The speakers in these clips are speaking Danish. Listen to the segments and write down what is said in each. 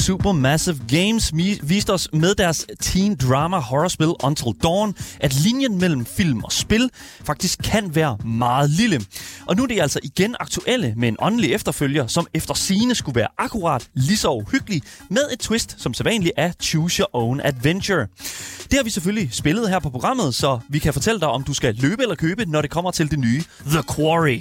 Supermassive Games viste os med deres teen drama horrorspil Until Dawn, at linjen mellem film og spil faktisk kan være meget lille. Og nu er de altså igen aktuelle med en åndelig efterfølger, som efter sine skulle være akkurat lige så uhyggelig, med et twist, som sædvanligt er Choose Your Own Adventure. Det har vi selvfølgelig spillet her på programmet, så vi kan fortælle dig, om du skal løbe eller købe, når det kommer til det nye The Quarry.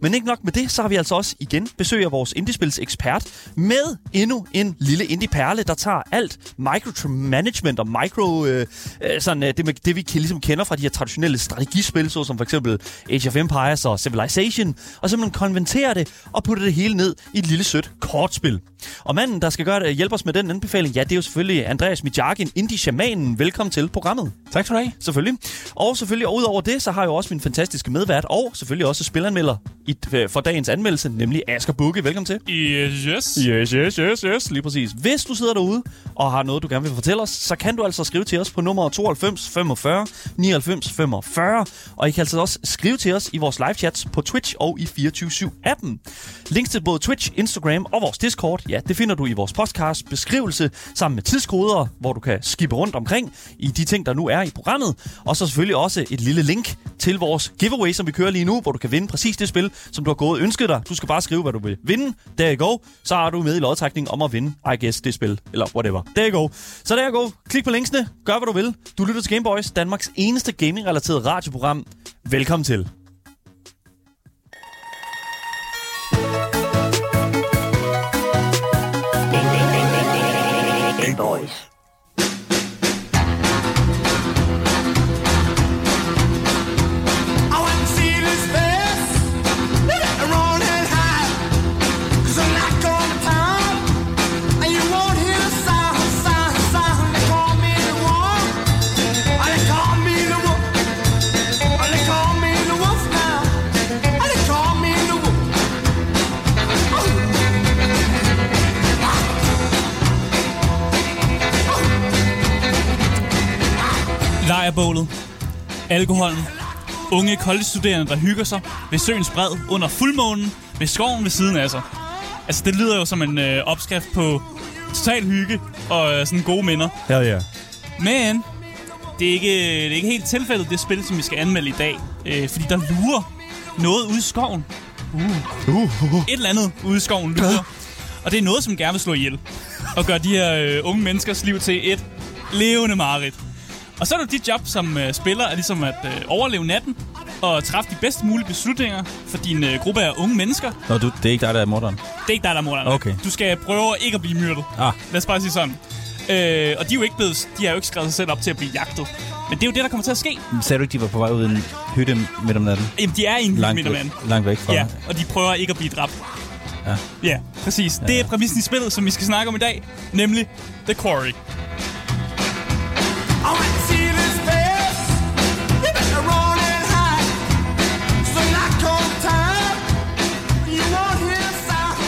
Men ikke nok med det, så har vi altså også igen besøg af vores indiespils ekspert med endnu en lille indie-perle, der tager alt micromanagement og micro... Øh, øh, sådan, øh, det, det, vi ligesom kender fra de her traditionelle strategispil, så som for eksempel Age of Empires og Civilization, og simpelthen konverterer det og putter det hele ned i et lille sødt kortspil. Og manden, der skal gøre det, hjælpe os med den anbefaling, ja, det er jo selvfølgelig Andreas Mijakin, indie-shamanen. Velkommen til programmet. Tak skal du have. Selvfølgelig. Og selvfølgelig, og udover det, så har jeg jo også min fantastiske medvært, og selvfølgelig også spilanmelder i, øh, for dagens anmeldelse, nemlig Asger Bukke. Velkommen til. Yes, yes. Yes, yes, yes, yes. Lige præcis. Hvis du sidder derude og har noget, du gerne vil fortælle os, så kan du altså skrive til os på nummer 92 45 99 45. Og I kan altså også skrive til os i vores live chats på Twitch og i 24-7-appen. Links til både Twitch, Instagram og vores Discord, ja, det finder du i vores podcast beskrivelse sammen med tidskoder, hvor du kan skippe rundt omkring i de ting, der nu er i programmet. Og så selvfølgelig også et lille link til vores giveaway, som vi kører lige nu, hvor du kan vinde præcis det spil, som du har gået og ønsket dig. Du skal bare skrive, hvad du vil vinde. Der you go. Så er du med i lodtrækningen om at vinde, i guess, det spil. Eller whatever. There you go. Så der you go. Klik på linksene. Gør, hvad du vil. Du lytter til Gameboys, Danmarks eneste gaming-relateret radioprogram. Velkommen til. Gameboys. Lejrbålet, alkoholen, unge college-studerende, der hygger sig ved søens bred under fuldmånen med skoven ved siden af sig. Altså, det lyder jo som en øh, opskrift på total hygge og øh, sådan gode minder. Ja, ja. Men det er, ikke, det er ikke helt tilfældet, det spil, som vi skal anmelde i dag. Øh, fordi der lurer noget ude i skoven. Uh. Uh, uh, uh. Et eller andet ude i skoven lurer. Og det er noget, som gerne vil slå ihjel. Og gøre de her øh, unge menneskers liv til et levende mareridt. Og så er det dit job som øh, spiller er ligesom at øh, overleve natten og træffe de bedst mulige beslutninger for din øh, gruppe af unge mennesker. Nå, du, det er ikke dig, der er morderen? Det er ikke dig, der er morderen. Okay. Du skal prøve ikke at blive myrdet. Ah. Lad os bare sige sådan. Øh, og de er jo ikke blevet, de har jo ikke skrevet sig selv op til at blive jagtet. Men det er jo det, der kommer til at ske. Sagde du ikke, de var på vej ud i en hytte midt om natten? Jamen, de er i en hytte midt om natten. Langt væk fra Ja, og de prøver ikke at blive dræbt. Ja. Ja, præcis. Ja. Det er præmissen i spillet, som vi skal snakke om i dag. Nemlig The Quarry.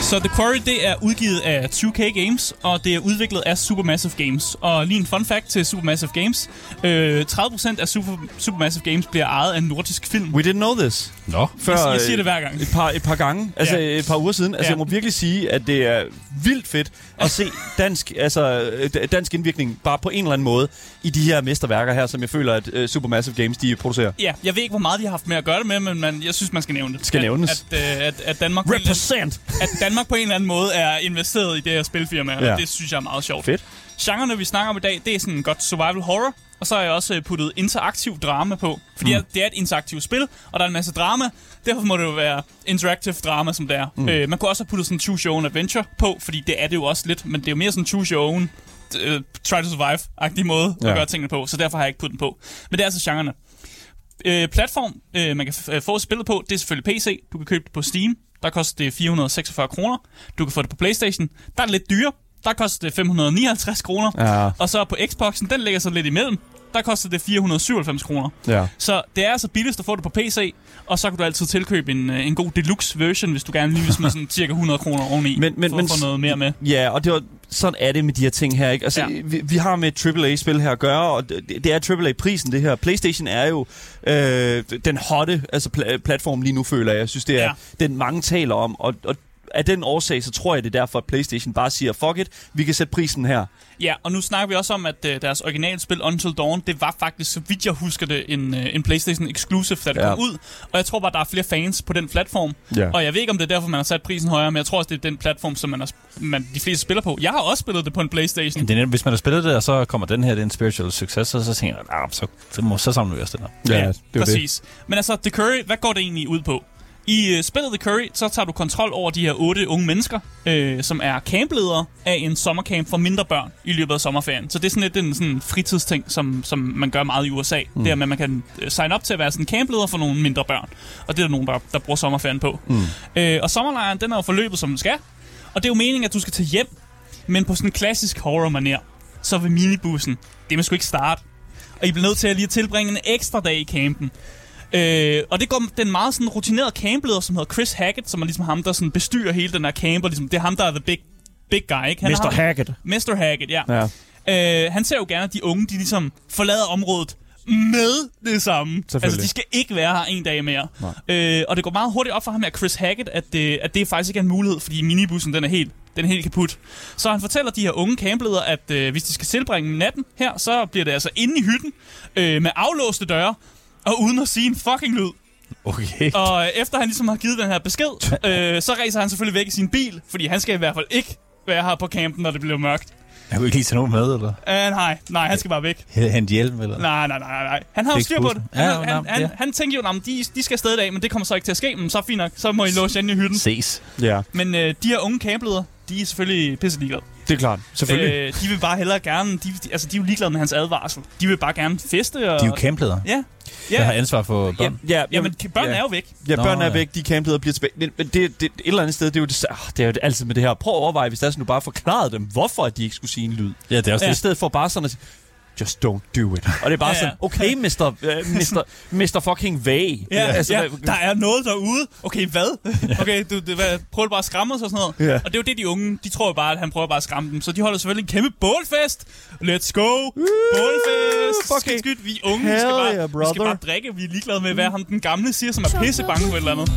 Så The Quarry, det er udgivet af 2K Games, og det er udviklet af Supermassive Games. Og lige en fun fact til Supermassive Games. Øh, 30% af Super, Supermassive Games bliver ejet af en nordisk film. We didn't know this. Nå. Før, jeg, jeg siger det hver gang. Et par, et par gange, altså ja. et par uger siden. Altså ja. jeg må virkelig sige, at det er vildt fedt at se dansk, altså, dansk indvirkning bare på en eller anden måde i de her mesterværker her, som jeg føler, at uh, Supermassive Games de producerer. Ja, jeg ved ikke, hvor meget de har haft med at gøre det med, men man, jeg synes, man skal nævne det. Skal nævnes. At, at, at, at Danmark... Represent! At Danmark på en eller anden måde er investeret i det her spilfirma, ja. og det synes jeg er meget sjovt. Fedt. Genrerne, vi snakker om i dag, det er sådan godt survival horror, og så har jeg også øh, puttet interaktiv drama på. Fordi mm. det er et interaktivt spil, og der er en masse drama. Derfor må det jo være interactive drama, som det er. Mm. Øh, man kunne også have puttet sådan choose your own adventure på, fordi det er det jo også lidt, men det er jo mere sådan choose your own uh, try to survive-agtig måde ja. at gøre tingene på, så derfor har jeg ikke puttet den på. Men det er altså genrerne. Øh, platform, øh, man kan få spillet på, det er selvfølgelig PC. Du kan købe det på Steam. Der koster det 446 kroner. Du kan få det på Playstation. Der er det lidt dyre. Der koster det 559 kroner. Ja. Og så på Xboxen, den ligger så lidt imellem. Der koster det 497 kroner. Ja. Så det er altså billigst at få det på PC, og så kan du altid tilkøbe en, en god deluxe version, hvis du gerne lige vil smide sådan cirka 100 kroner oveni, men, men, for men, at få noget mere med. Ja, og det var sådan er det med de her ting her, ikke? Altså, Ja. vi, vi har med et AAA-spil her at gøre, og det, det er AAA-prisen, det her. PlayStation er jo øh, den hotte altså pla- platform lige nu, føler jeg. Jeg synes, det er ja. den, mange taler om, og, og af den årsag, så tror jeg, det er derfor, at PlayStation bare siger, fuck it, vi kan sætte prisen her. Ja, og nu snakker vi også om, at øh, deres originale spil Until Dawn, det var faktisk, så vidt jeg husker det, en, øh, en PlayStation Exclusive, da det Ja. kom ud. Og jeg tror bare, der er flere fans på den platform. Ja. Og jeg ved ikke, om det er derfor, man har sat prisen højere, men jeg tror også, det er den platform, som man, har, man de fleste spiller på. Jeg har også spillet det på en PlayStation. Det er, netop- hvis man har spillet det, og så kommer den her, det er en spiritual success, så, så tænker jeg, ah, så, så, må, så samler vi os den her. Ja, det er det. præcis. Men altså, The Curry, hvad går det egentlig ud på? I uh, spillet The Curry, så tager du kontrol over de her otte unge mennesker, øh, som er campledere af en sommercamp for mindre børn i løbet af sommerferien. Så det er sådan lidt en sådan fritidsting, som, som man gør meget i USA. Mm. Det er, at man kan uh, sign op til at være sådan campleder for nogle mindre børn. Og det er der nogen, der, der bruger sommerferien på. Mm. Øh, og sommerlejren, den er jo forløbet, som den skal. Og det er jo meningen, at du skal tage hjem, men på sådan en klassisk horror-manér. Så vil minibussen, det må sgu ikke starte. Og I bliver nødt til at lige tilbringe en ekstra dag i campen. Øh, og det går den meget sådan rutinerede campleder, som hedder Chris Hackett, som er ligesom ham, der sådan bestyrer hele den her camp, og ligesom, det er ham, der er the big, big guy, ikke? Han Mr. Hackett. Mr. Hackett, ja. Ja. Øh, han ser jo gerne, at de unge, de ligesom forlader området med det samme. Altså, de skal ikke være her en dag mere. Øh, og det går meget hurtigt op for ham her, Chris Hackett, at, det, at det faktisk ikke er en mulighed, fordi minibussen, den er helt, den er helt kaput. Så han fortæller de her unge campledere, at øh, hvis de skal tilbringe natten her, så bliver det altså inde i hytten øh, med aflåste døre, og uden at sige en fucking lyd. Okay. Og øh, efter han ligesom har givet den her besked, øh, så racer han selvfølgelig væk i sin bil, fordi han skal i hvert fald ikke være her på campen, når det bliver mørkt. Jeg kunne ikke lige tage nogen med, eller? Uh, nej, nej, han skal bare væk. Hente hjelm, eller? Nej, nej, nej, nej. Han har jo styr på det. Han, Ja, ja, han, ja, han, han tænker jo, at de, de skal afsted i dag, men det kommer så ikke til at ske. Men så fint nok, så må I låse ind i hytten. Ses. Ja, Men øh, de her unge campledere, de er selvfølgelig pisse ligeglade. Det er klart. Selvfølgelig. Øh, de vil bare hellere gerne, de, de, altså de er jo ligeglade med hans advarsel. De vil bare gerne feste. Og, De er jo campledere. Ja, Jeg har ja. ansvar for ja. børn. ja, Jamen, børnene ja. er jo væk. Ja, Nå, børnene er ja. væk, de campledere bliver tilbage. Men men det, det, et eller andet sted, det er jo, det, ah, det er jo altid med det her. Prøv at overveje, hvis der sådan, du bare forklarede dem, hvorfor de ikke skulle sige en lyd. Ja, det er også Ja. ja. I stedet for bare sådan at sige, just don't do it. Og det er bare Ja, sådan, okay, Mr. Uh, Mr. Mr. fucking Vag. Ja, altså, ja, der er noget derude. Okay, hvad? Okay, du, du hvad, prøver du bare at skræmme os og sådan noget? Ja. Og det er jo det, de unge, de tror jo bare, at han prøver bare at skræmme dem. Så de holder selvfølgelig en kæmpe bålfest. Let's go! Bålfest! fucking Skidt, skidt. Vi er unge, vi skal, bare, yeah, vi skal bare drikke. Vi er ligeglade med, hvad ham den gamle siger, som er pisse bange for et eller andet.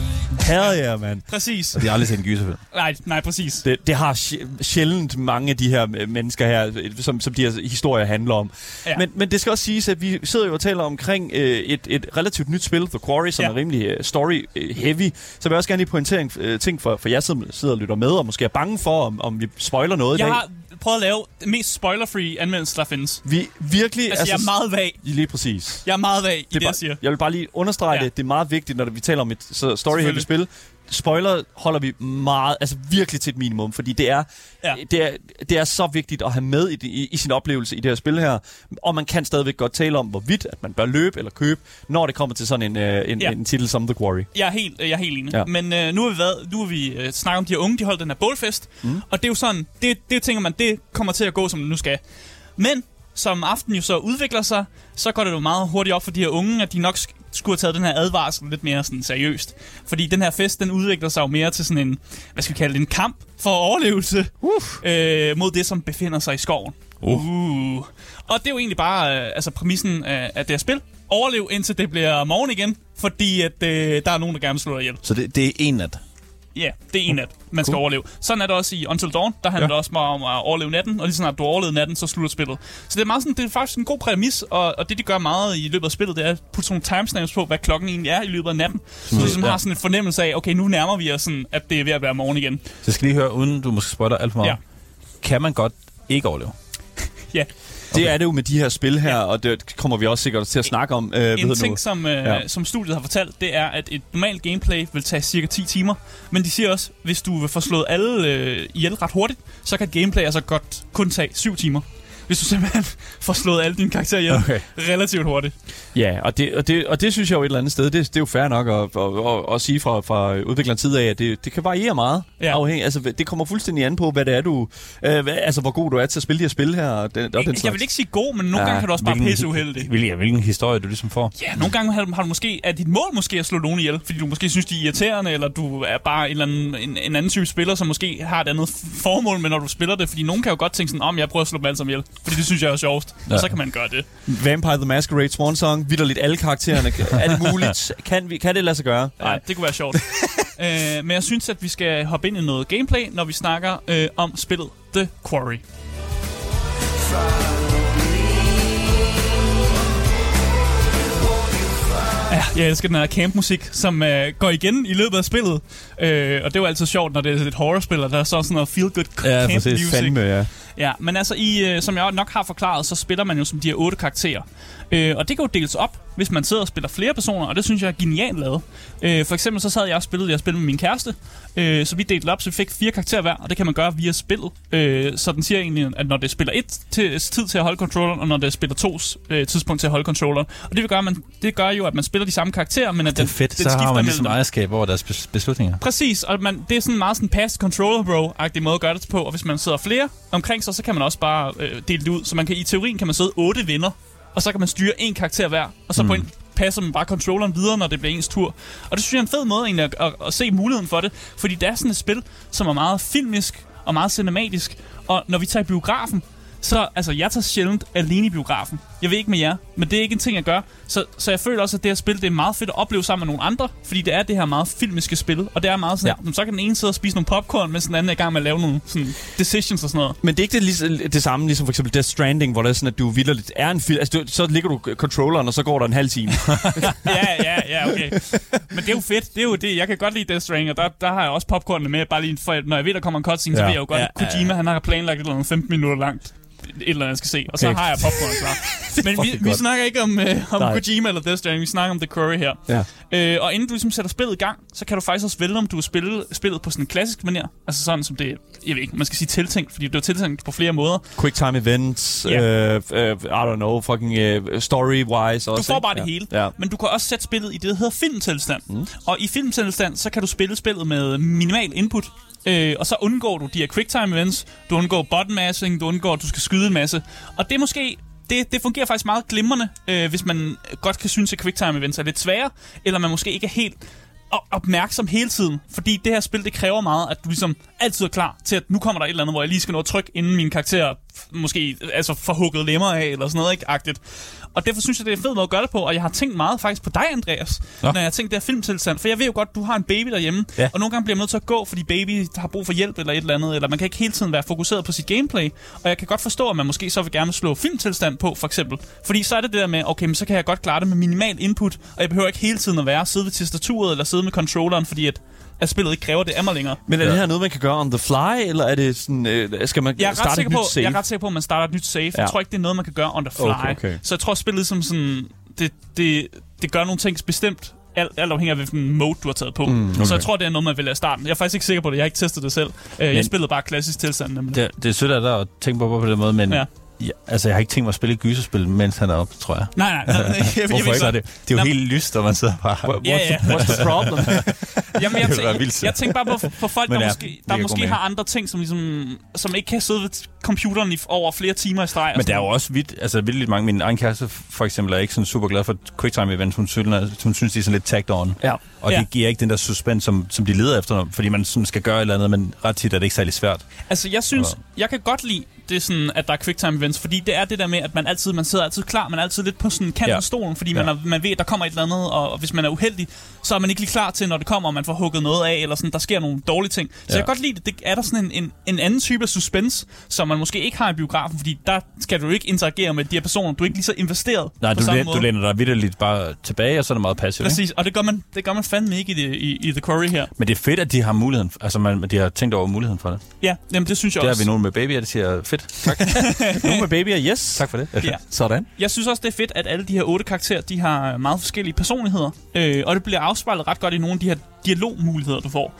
Hell yeah, man. Præcis. Og de har aldrig set en gyserfilm. Nej, nej, præcis. Det, det har sj- sjældent mange af de her øh, mennesker her, øh, som, som de her historier handler om. Ja. Men, men det skal også siges, at vi sidder jo og taler omkring øh, et, et relativt nyt spil, The Quarry, som Ja. er rimelig øh, story-heavy. Så vil jeg også gerne lige pointere en øh, ting for, for jer, som sidder og lytter med, og måske er bange for, om, om vi spoiler noget i Jeg dag. har prøvet at lave den mest spoiler-free anmeldelse, der findes. Vi virkelig... Altså, jeg er meget vag. Lige præcis. Jeg er meget vag i det, er jeg bare, siger. jeg vil bare lige understrege Ja. det. Det er meget vigtigt, når vi taler om et story-heavy spil. Spoiler holder vi meget, altså virkelig til et minimum, fordi det er, Ja. det er, det er så vigtigt at have med i, i, i sin oplevelse i det her spil her. Og man kan stadigvæk godt tale om, hvorvidt at man bør løbe eller købe, når det kommer til sådan en, øh, en, Ja. en titel som The Quarry. Jeg er helt, jeg er helt enig. Ja. Men øh, nu har vi, været, nu har vi øh, snakket om de her unge, de holdt den her bålfest. Mm. Og det er jo sådan, det, det tænker man, det kommer til at gå, som det nu skal. Men som aftenen jo så udvikler sig, så går det jo meget hurtigt op for de her unge, at de nok skulle have taget den her advarsel lidt mere sådan seriøst. Fordi den her fest, den udvikler sig jo mere til sådan en, hvad skal vi kalde det, en kamp for overlevelse øh, mod det, som befinder sig i skoven. Uh. Uh. Og det er jo egentlig bare øh, altså præmissen af, af det her spil. Overlev indtil det bliver morgen igen, fordi at, øh, der er nogen, der gerne vil slå dig ihjel. Så det, det er en nat. Ja, det er en nat, man skal Cool. overleve. Sådan er det også i Until Dawn. Der handler ja. Det også bare om at overleve natten, og lige snart du overlever natten, så slutter spillet. Så det er, meget sådan, det er faktisk en god præmis, og, og det, de gør meget i løbet af spillet, det er at putte sådan nogle timestamps på, hvad klokken egentlig er i løbet af natten. Så du ligesom ja. har sådan en fornemmelse af, okay, nu nærmer vi os sådan, at det er ved at være morgen igen. Så jeg skal lige høre, uden du måske spoiler alt for meget. Ja. Kan man godt ikke overleve? Ja, Det er det jo med de her spil her, ja. og det kommer vi også sikkert til at snakke om. Øh, en ting, som, øh, Ja. som studiet har fortalt, det er, at et normalt gameplay vil tage cirka 10 timer. Men de siger også, hvis du vil få slået alle øh, ihjel ret hurtigt, så kan et gameplay altså godt kun tage 7 timer. Hvis du simpelthen får slået alle dine karakterer ihjel Okay. relativt hurtigt. Ja, og det, og, det, og det synes jeg jo et eller andet sted, det, det er jo fair nok at, at, at, at sige fra, fra udviklerens side af, at det, det kan variere meget. Ja. Ja. Afhæng, altså, det kommer fuldstændig an på, hvad det er, du... Øh, hvad, altså, hvor god du er til at spille de her spil her. Og den, og den Jeg, jeg slags. vil ikke sige god, men nogle Ja, gange kan du også bare pisse uheldig. Hvilken, hvilken historie du ligesom får. Ja, nogle gange har, du- har du måske, er dit mål måske at slå nogen ihjel, fordi du måske synes, de er irriterende, eller du er bare en, eller anden, en, en anden type spiller, som måske har et andet formål med, når du spiller det. Fordi nogen kan jo godt tænke sådan, om jeg prøver at slå dem alle sammen ihjel, fordi det synes jeg er sjovest. Ja. Og så kan man gøre det. Vampire the Masquerade Swan Song, vidderligt alle karaktererne. er det muligt? Kan, vi, kan det lade sig gøre? Ja, det kunne være sjovt. øh, men jeg synes, at vi skal hoppe ind i noget gameplay, når vi snakker øh, om spillet The Quarry. Ja, jeg elsker den her campmusik, som øh, går igen i løbet af spillet. Øh, og det er jo altid sjovt, når det er et horrorspil, og der er så sådan noget feel-good Ja, camp music. Fandme, ja. Ja, men altså, i, øh, som jeg nok har forklaret, så spiller man jo som de her otte karakterer. Øh, og det kan jo deles op, hvis man sidder og spiller flere personer, og det synes jeg er genialt lavet. Øh, for eksempel så sad jeg og spillede, jeg spillede med min kæreste, øh, så vi delte op, så vi fik fire karakterer hver, og det kan man gøre via spillet. Øh, så den siger egentlig, at når det spiller et til, tid til at holde controlleren, og når det spiller tos øh, tidspunkt til at holde controlleren. Og det, vil gøre, man, det gør jo, at man spiller de samme karakterer, men at Det er den, fedt. den Så har skifter man ligesom ejerskab over deres bes- beslutninger. Præcis, og man, det er sådan meget sådan past controller bro-agtig måde at gøre det på, og hvis man sidder flere omkring sig, så kan man også bare øh, dele det ud. Så man kan i teorien kan man sidde otte venner, og så kan man styre en karakter hver, og så mm. på en passer man bare controlleren videre, når det bliver ens tur. Og det synes jeg er en fed måde egentlig at, at, at se muligheden for det, fordi det er sådan et spil, som er meget filmisk og meget cinematisk, og når vi tager i biografen, så altså, jeg tager sjældent alene i biografen. Jeg ved ikke med jer, men det er ikke en ting, jeg gør. Så, så jeg føler også, at det her spil, det er meget fedt at opleve sammen med nogle andre, fordi det er det her meget filmiske spil, og det er meget sådan, ja. at, så kan den ene sidde og spise nogle popcorn, mens den anden er i gang med at lave nogle sådan, decisions og sådan noget. Men det er ikke det, lige, det samme, ligesom for eksempel Death Stranding, hvor det er sådan, at du vildt er en film. Altså, du, så ligger du controlleren, og så går der en halv time. ja, ja, ja, okay. Men det er jo fedt. Det er jo det. Jeg kan godt lide Death Stranding, og der, der har jeg også popcornene med. Bare lige for, når jeg ved, der kommer en cutscene, ja. så Ja. ved jeg jo godt, Ja, at Kojima, han har planlagt et eller andet 15 minutter langt et eller andet, jeg skal se. Og så Okay. har jeg popcorn klar. Men vi, vi godt. snakker ikke om, øh, om Nej. Kojima eller Death Stranding, vi snakker om The Curry her. ja. Øh, og inden du ligesom sætter spillet i gang, så kan du faktisk også vælge, om du vil spille spillet på sådan en klassisk manér. Altså sådan som det, jeg ved ikke, man skal sige tiltænkt, fordi det er tiltænkt på flere måder. Quick time events, Ja. øh, øh, I don't know, fucking uh, story-wise også. Du får ikke? bare det ja. hele. Ja. Men du kan også sætte spillet i det, der hedder filmtilstand. Mm. Og i filmtilstand, så kan du spille spillet med minimal input. Øh, og så undgår du de her quicktime events. Du undgår button mashing, du undgår, at du skal skyde en masse. Og det er måske... Det, det fungerer faktisk meget glimrende, øh, hvis man godt kan synes, at quicktime events er lidt svære, eller man måske ikke er helt opmærksom hele tiden. Fordi det her spil, det kræver meget, at du ligesom altid er klar til, at nu kommer der et eller andet, hvor jeg lige skal nå at trykke, inden min karakter måske altså får hugget lemmer af, eller sådan noget, ikke? Agtigt. Og derfor synes jeg, det er en fed måde at gøre det på, og jeg har tænkt meget faktisk på dig, Andreas, Nå. når jeg har tænkt det her filmtilstand. For jeg ved jo godt, du har en baby derhjemme, Ja. og nogle gange bliver man nødt til at gå, fordi baby har brug for hjælp eller et eller andet, eller man kan ikke hele tiden være fokuseret på sit gameplay. Og jeg kan godt forstå, at man måske så vil gerne slå filmtilstand på, for eksempel. Fordi så er det det der med, okay, men så kan jeg godt klare det med minimal input, og jeg behøver ikke hele tiden at være sidde ved tastaturet eller sidde med controlleren, fordi at, at spillet ikke kræver det af mig længere. Men er Ja. det her noget, man kan gøre on the fly, eller er det sådan, øh, skal man Jeg er, ret starte sikker et på, nyt save? jeg er ret sikker på, at man starter et nyt save. Ja. Jeg tror ikke, det er noget, man kan gøre on the fly. Okay, okay. Så jeg tror, spillet ligesom sådan, det, det, det gør nogle ting bestemt, alt, alt afhængig af, hvilken mode du har taget på. Mm, okay. Så jeg tror, det er noget, man vil af starten. Jeg er faktisk ikke sikker på det. Jeg har ikke testet det selv. Jeg Men- spillede bare klassisk tilstand. Nemlig. Det, det er sødt af dig at tænke på på den måde, men Ja. Ja. Altså, jeg har ikke tænkt mig at spille et gyserspil, mens han er oppe, tror jeg. Nej, nej, nej. nej jeg, jeg, Hvorfor ikke? Så er det, det er jo Nå. helt lyst, og man sidder bare... What's, Ja, ja. The, what's the problem? Jamen, jeg, Det ville være tænk, vildt, jeg, jeg tænker bare på, på folk, Men der ja, måske, der måske har andre ting, som, ligesom, som ikke kan sidde ved computeren i, over flere timer i streg. og Men der er jo også vidt, altså vildt mange. Min egen kæreste for eksempel er ikke sådan super glad for quicktime events. Hun synes, hun synes de er sådan lidt tagged on. ja. Og Ja. det giver ikke den der suspens, som, som de leder efter, fordi man sådan skal gøre et eller andet, men ret tit er det ikke særlig svært. Altså, jeg synes, Ja. jeg kan godt lide det er sådan, at der er quicktime events, fordi det er det der med, at man altid, man sidder altid klar, man er altid lidt på sådan kanten Ja. af stolen, fordi man, Ja. er, man ved, at der kommer et eller andet, og, og hvis man er uheldig, så er man ikke lige klar til, når det kommer, og man får hugget noget af, eller sådan, der sker nogle dårlige ting. Så Ja. jeg kan godt lide det. Det er der sådan en, en, en anden type af suspense, som man måske ikke har i biografen, fordi der skal du ikke interagere med de her personer. Du er ikke lige så investeret Nej, på du, læ- måde. du læner dig vidderligt bare tilbage, og så er det meget passivt. ikke? Præcis, og det gør man, det gør man fandme ikke i, det, i, i The Quarry her. Men det er fedt, at de har muligheden, altså man, de har tænkt over muligheden for det. Ja, jamen det synes jeg Det også. vi nogen med babyer, det siger fedt. Tak, Nogle med babyer, yes. tak for det. Ja. Sådan. Jeg synes også, det er fedt, at alle de her otte karakterer, de har meget forskellige personligheder. Øh, og det bliver afspejlet ret godt i nogle af de her dialogmuligheder, du får.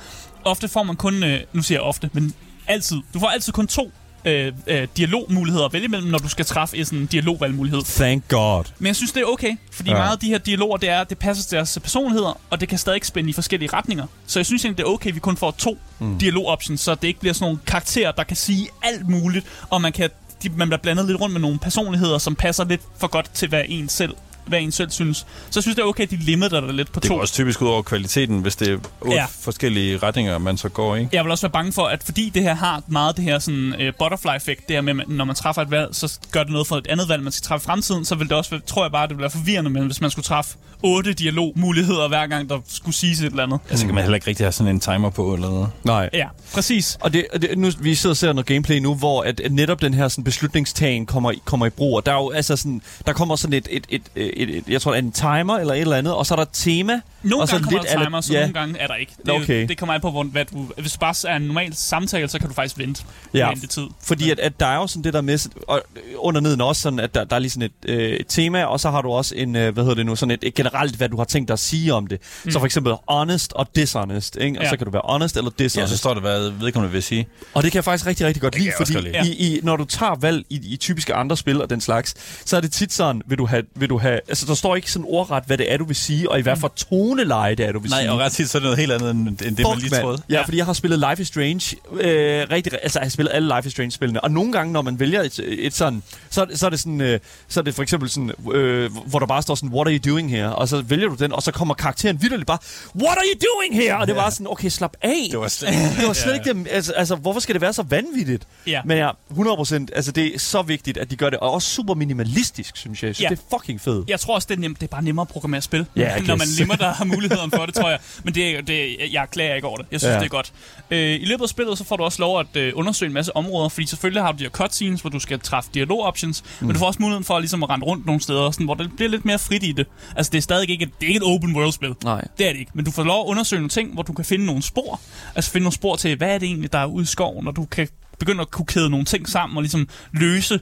Ofte får man kun, øh, nu siger jeg ofte, men altid. Du får altid kun to øh, øh, dialogmuligheder at vælge imellem, når du skal træffe en sådan dialogvalgmulighed. Thank God. Men jeg synes, det er okay, fordi ja. meget af de her dialoger, det er, det passer til deres personligheder, og det kan stadig spænde i forskellige retninger. Så jeg synes egentlig, det er okay, at vi kun får to mm. dialog-options, så det ikke bliver sådan nogle karakterer, der kan sige alt muligt, og man kan de, man bliver blandet lidt rundt med nogle personligheder, som passer lidt for godt til, hvad en selv hvad en selv synes. Så jeg synes, det er okay, at de limiter det lidt på Det to. går også typisk ud over kvaliteten, hvis det er otte Ja. ja. forskellige retninger, man så går i. Jeg vil også være bange for, at fordi det her har meget det her sådan, uh, butterfly-effekt, det her med, når man træffer et valg, så gør det noget for et andet valg, man skal træffe i fremtiden, så vil det også, være- tror jeg bare, det vil være forvirrende, men hvis man skulle træffe otte dialogmuligheder hver gang, der skulle siges et eller andet. Altså kan man heller ikke rigtig have sådan en timer på eller noget. Nej. Ja, præcis. Og det, og det, nu, vi sidder og ser noget gameplay nu, hvor at, at netop den her sådan, beslutningstagen kommer, i- kommer i brug. Og der er jo altså sådan, der kommer sådan et, et, et, et, et, jeg tror, en timer eller et eller andet, og så er der et tema. Nogle og gange kommer der timer, så ja. nogle gange er der ikke. Det, Okay. det kommer an på, hvor, hvad du, hvis bare er en normal samtale, så kan du faktisk vente Ja, ja. tid. Fordi at, at der er jo sådan det der med, og under neden også sådan, at der, der er lige sådan et, øh, et tema, og så har du også en, øh, hvad hedder det nu, sådan et, et generelt, hvad du har tænkt dig at sige om det. Mm. Så for eksempel honest og dishonest, ikke? Og Ja. så kan du være honest eller Ja, dishonest. så står det, hvad vedkommende vil sige. Og det kan jeg faktisk rigtig, rigtig godt lide, fordi godt lide. i, i, når du tager valg i, i typiske andre spil og den slags, så er det tit sådan, vil du have, vil du have altså der står ikke sådan ordret, hvad det er, du vil sige, og i hvad for toneleje det er, du vil Nej, sige. og ret tit så er det noget helt andet, end, end det, man Fuck, lige mand. troede. Ja, Ja. fordi jeg har spillet Life is Strange øh, rigtig, altså jeg har spillet alle Life is Strange-spillene, og nogle gange, når man vælger et, et sådan, så, er det- så er det sådan, øh, så er det for eksempel sådan, øh, hvor der bare står sådan, what are you doing here? Og så vælger du den, og så kommer karakteren vidderligt bare, what are you doing here? Og det var sådan, okay, slap af. Det var slet, Det var slet ikke det. Altså, altså, hvorfor skal det være så vanvittigt? Ja. Men ja, 100%. Altså, det er så vigtigt, at de gør det. Og også super minimalistisk, synes jeg. Jeg synes, Ja. det er fucking fedt. Jeg tror også, det er, nemt, det er bare nemmere at programmere spil, Ja, når man limmer der har muligheden for det, tror jeg. Men det, er- det, jeg klager ikke over det. Jeg synes, Ja. det er godt. Øh, I løbet af spillet, så får du også lov at øh, undersøge en masse områder, fordi selvfølgelig har du de her cutscenes, hvor du skal træffe dialog-options, mm. men du får også muligheden for ligesom at rende rundt nogle steder, sådan, hvor det bliver lidt mere frit i det. Altså, det er stadig ikke et, det er ikke et open world-spil. Nej. Det er det ikke. Men du får lov at undersøge nogle ting, hvor du kan finde nogle spor. Altså finde nogle spor til, hvad er det egentlig, der er ude i skoven, og du kan begynde at kunne kæde nogle ting sammen og ligesom løse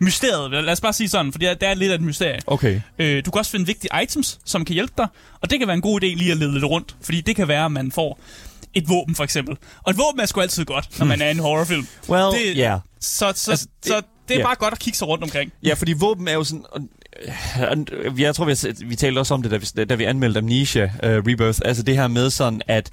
mysteriet. Lad os bare sige sådan, for det er, er lidt af et mysterie. Okay. Øh, du kan også finde vigtige items, som kan hjælpe dig, og det kan være en god idé lige at lede lidt rundt, fordi det kan være, at man får et våben for eksempel. Og et våben er sgu altid godt, når man er i en horrorfilm. Well, Det-. Yeah. Så, så, Altså, det- så det er ja. bare godt at kigge sig rundt omkring. Ja, fordi våben er jo sådan... øh, Jeg tror, vi, vi talte også om det, da vi, da vi anmeldte Amnesia uh, Rebirth. Altså det her med sådan, at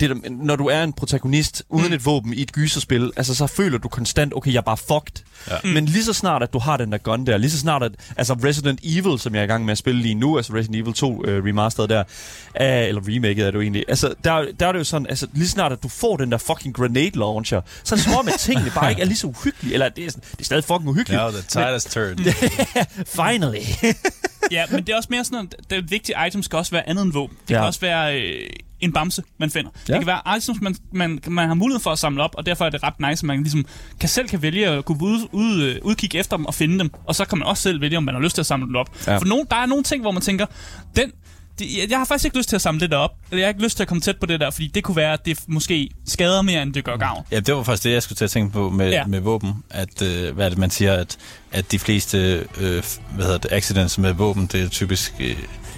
det der, når du er en protagonist uden Mm. et våben i et gyserspil, altså så føler du konstant, okay, jeg er bare fucked. Ja. Mm. Men lige så snart, at du har den der gun der, lige så snart, at altså Resident Evil, som jeg er i gang med at spille lige nu, altså Resident Evil 2 uh, remastered der, uh, eller remaket er det jo egentlig, altså der, der er det jo sådan, altså lige så snart, at du får den der fucking grenade launcher, så er det som om, at tingene bare ikke er lige så uhyggelige, eller det er, sådan, det er stadig fucking uhyggeligt. Now the tide has turned. Finally. Ja, men det er også mere sådan, at det vigtige item skal også være andet end våben. Det Ja. kan også være øh, en bamse, man finder. Ja. Det kan være items, man, man, man har mulighed for at samle op, og derfor er det ret nice, at man ligesom kan selv kan vælge at gå ud, ud, øh, udkigge efter dem og finde dem. Og så kan man også selv vælge, om man har lyst til at samle dem op. Ja. For nogen, der er nogle ting, hvor man tænker, den, det, jeg- jeg har faktisk ikke lyst til at samle det der op. Eller jeg har ikke lyst til at komme tæt på det der, fordi det kunne være, at det måske skader mere, end det gør gavn. Ja, det var faktisk det, jeg skulle til at tænke på med, ja. Med våben. At, øh, hvad er det, man siger, at, at de fleste øh, hvad hedder det, accidents med våben, det er typisk øh,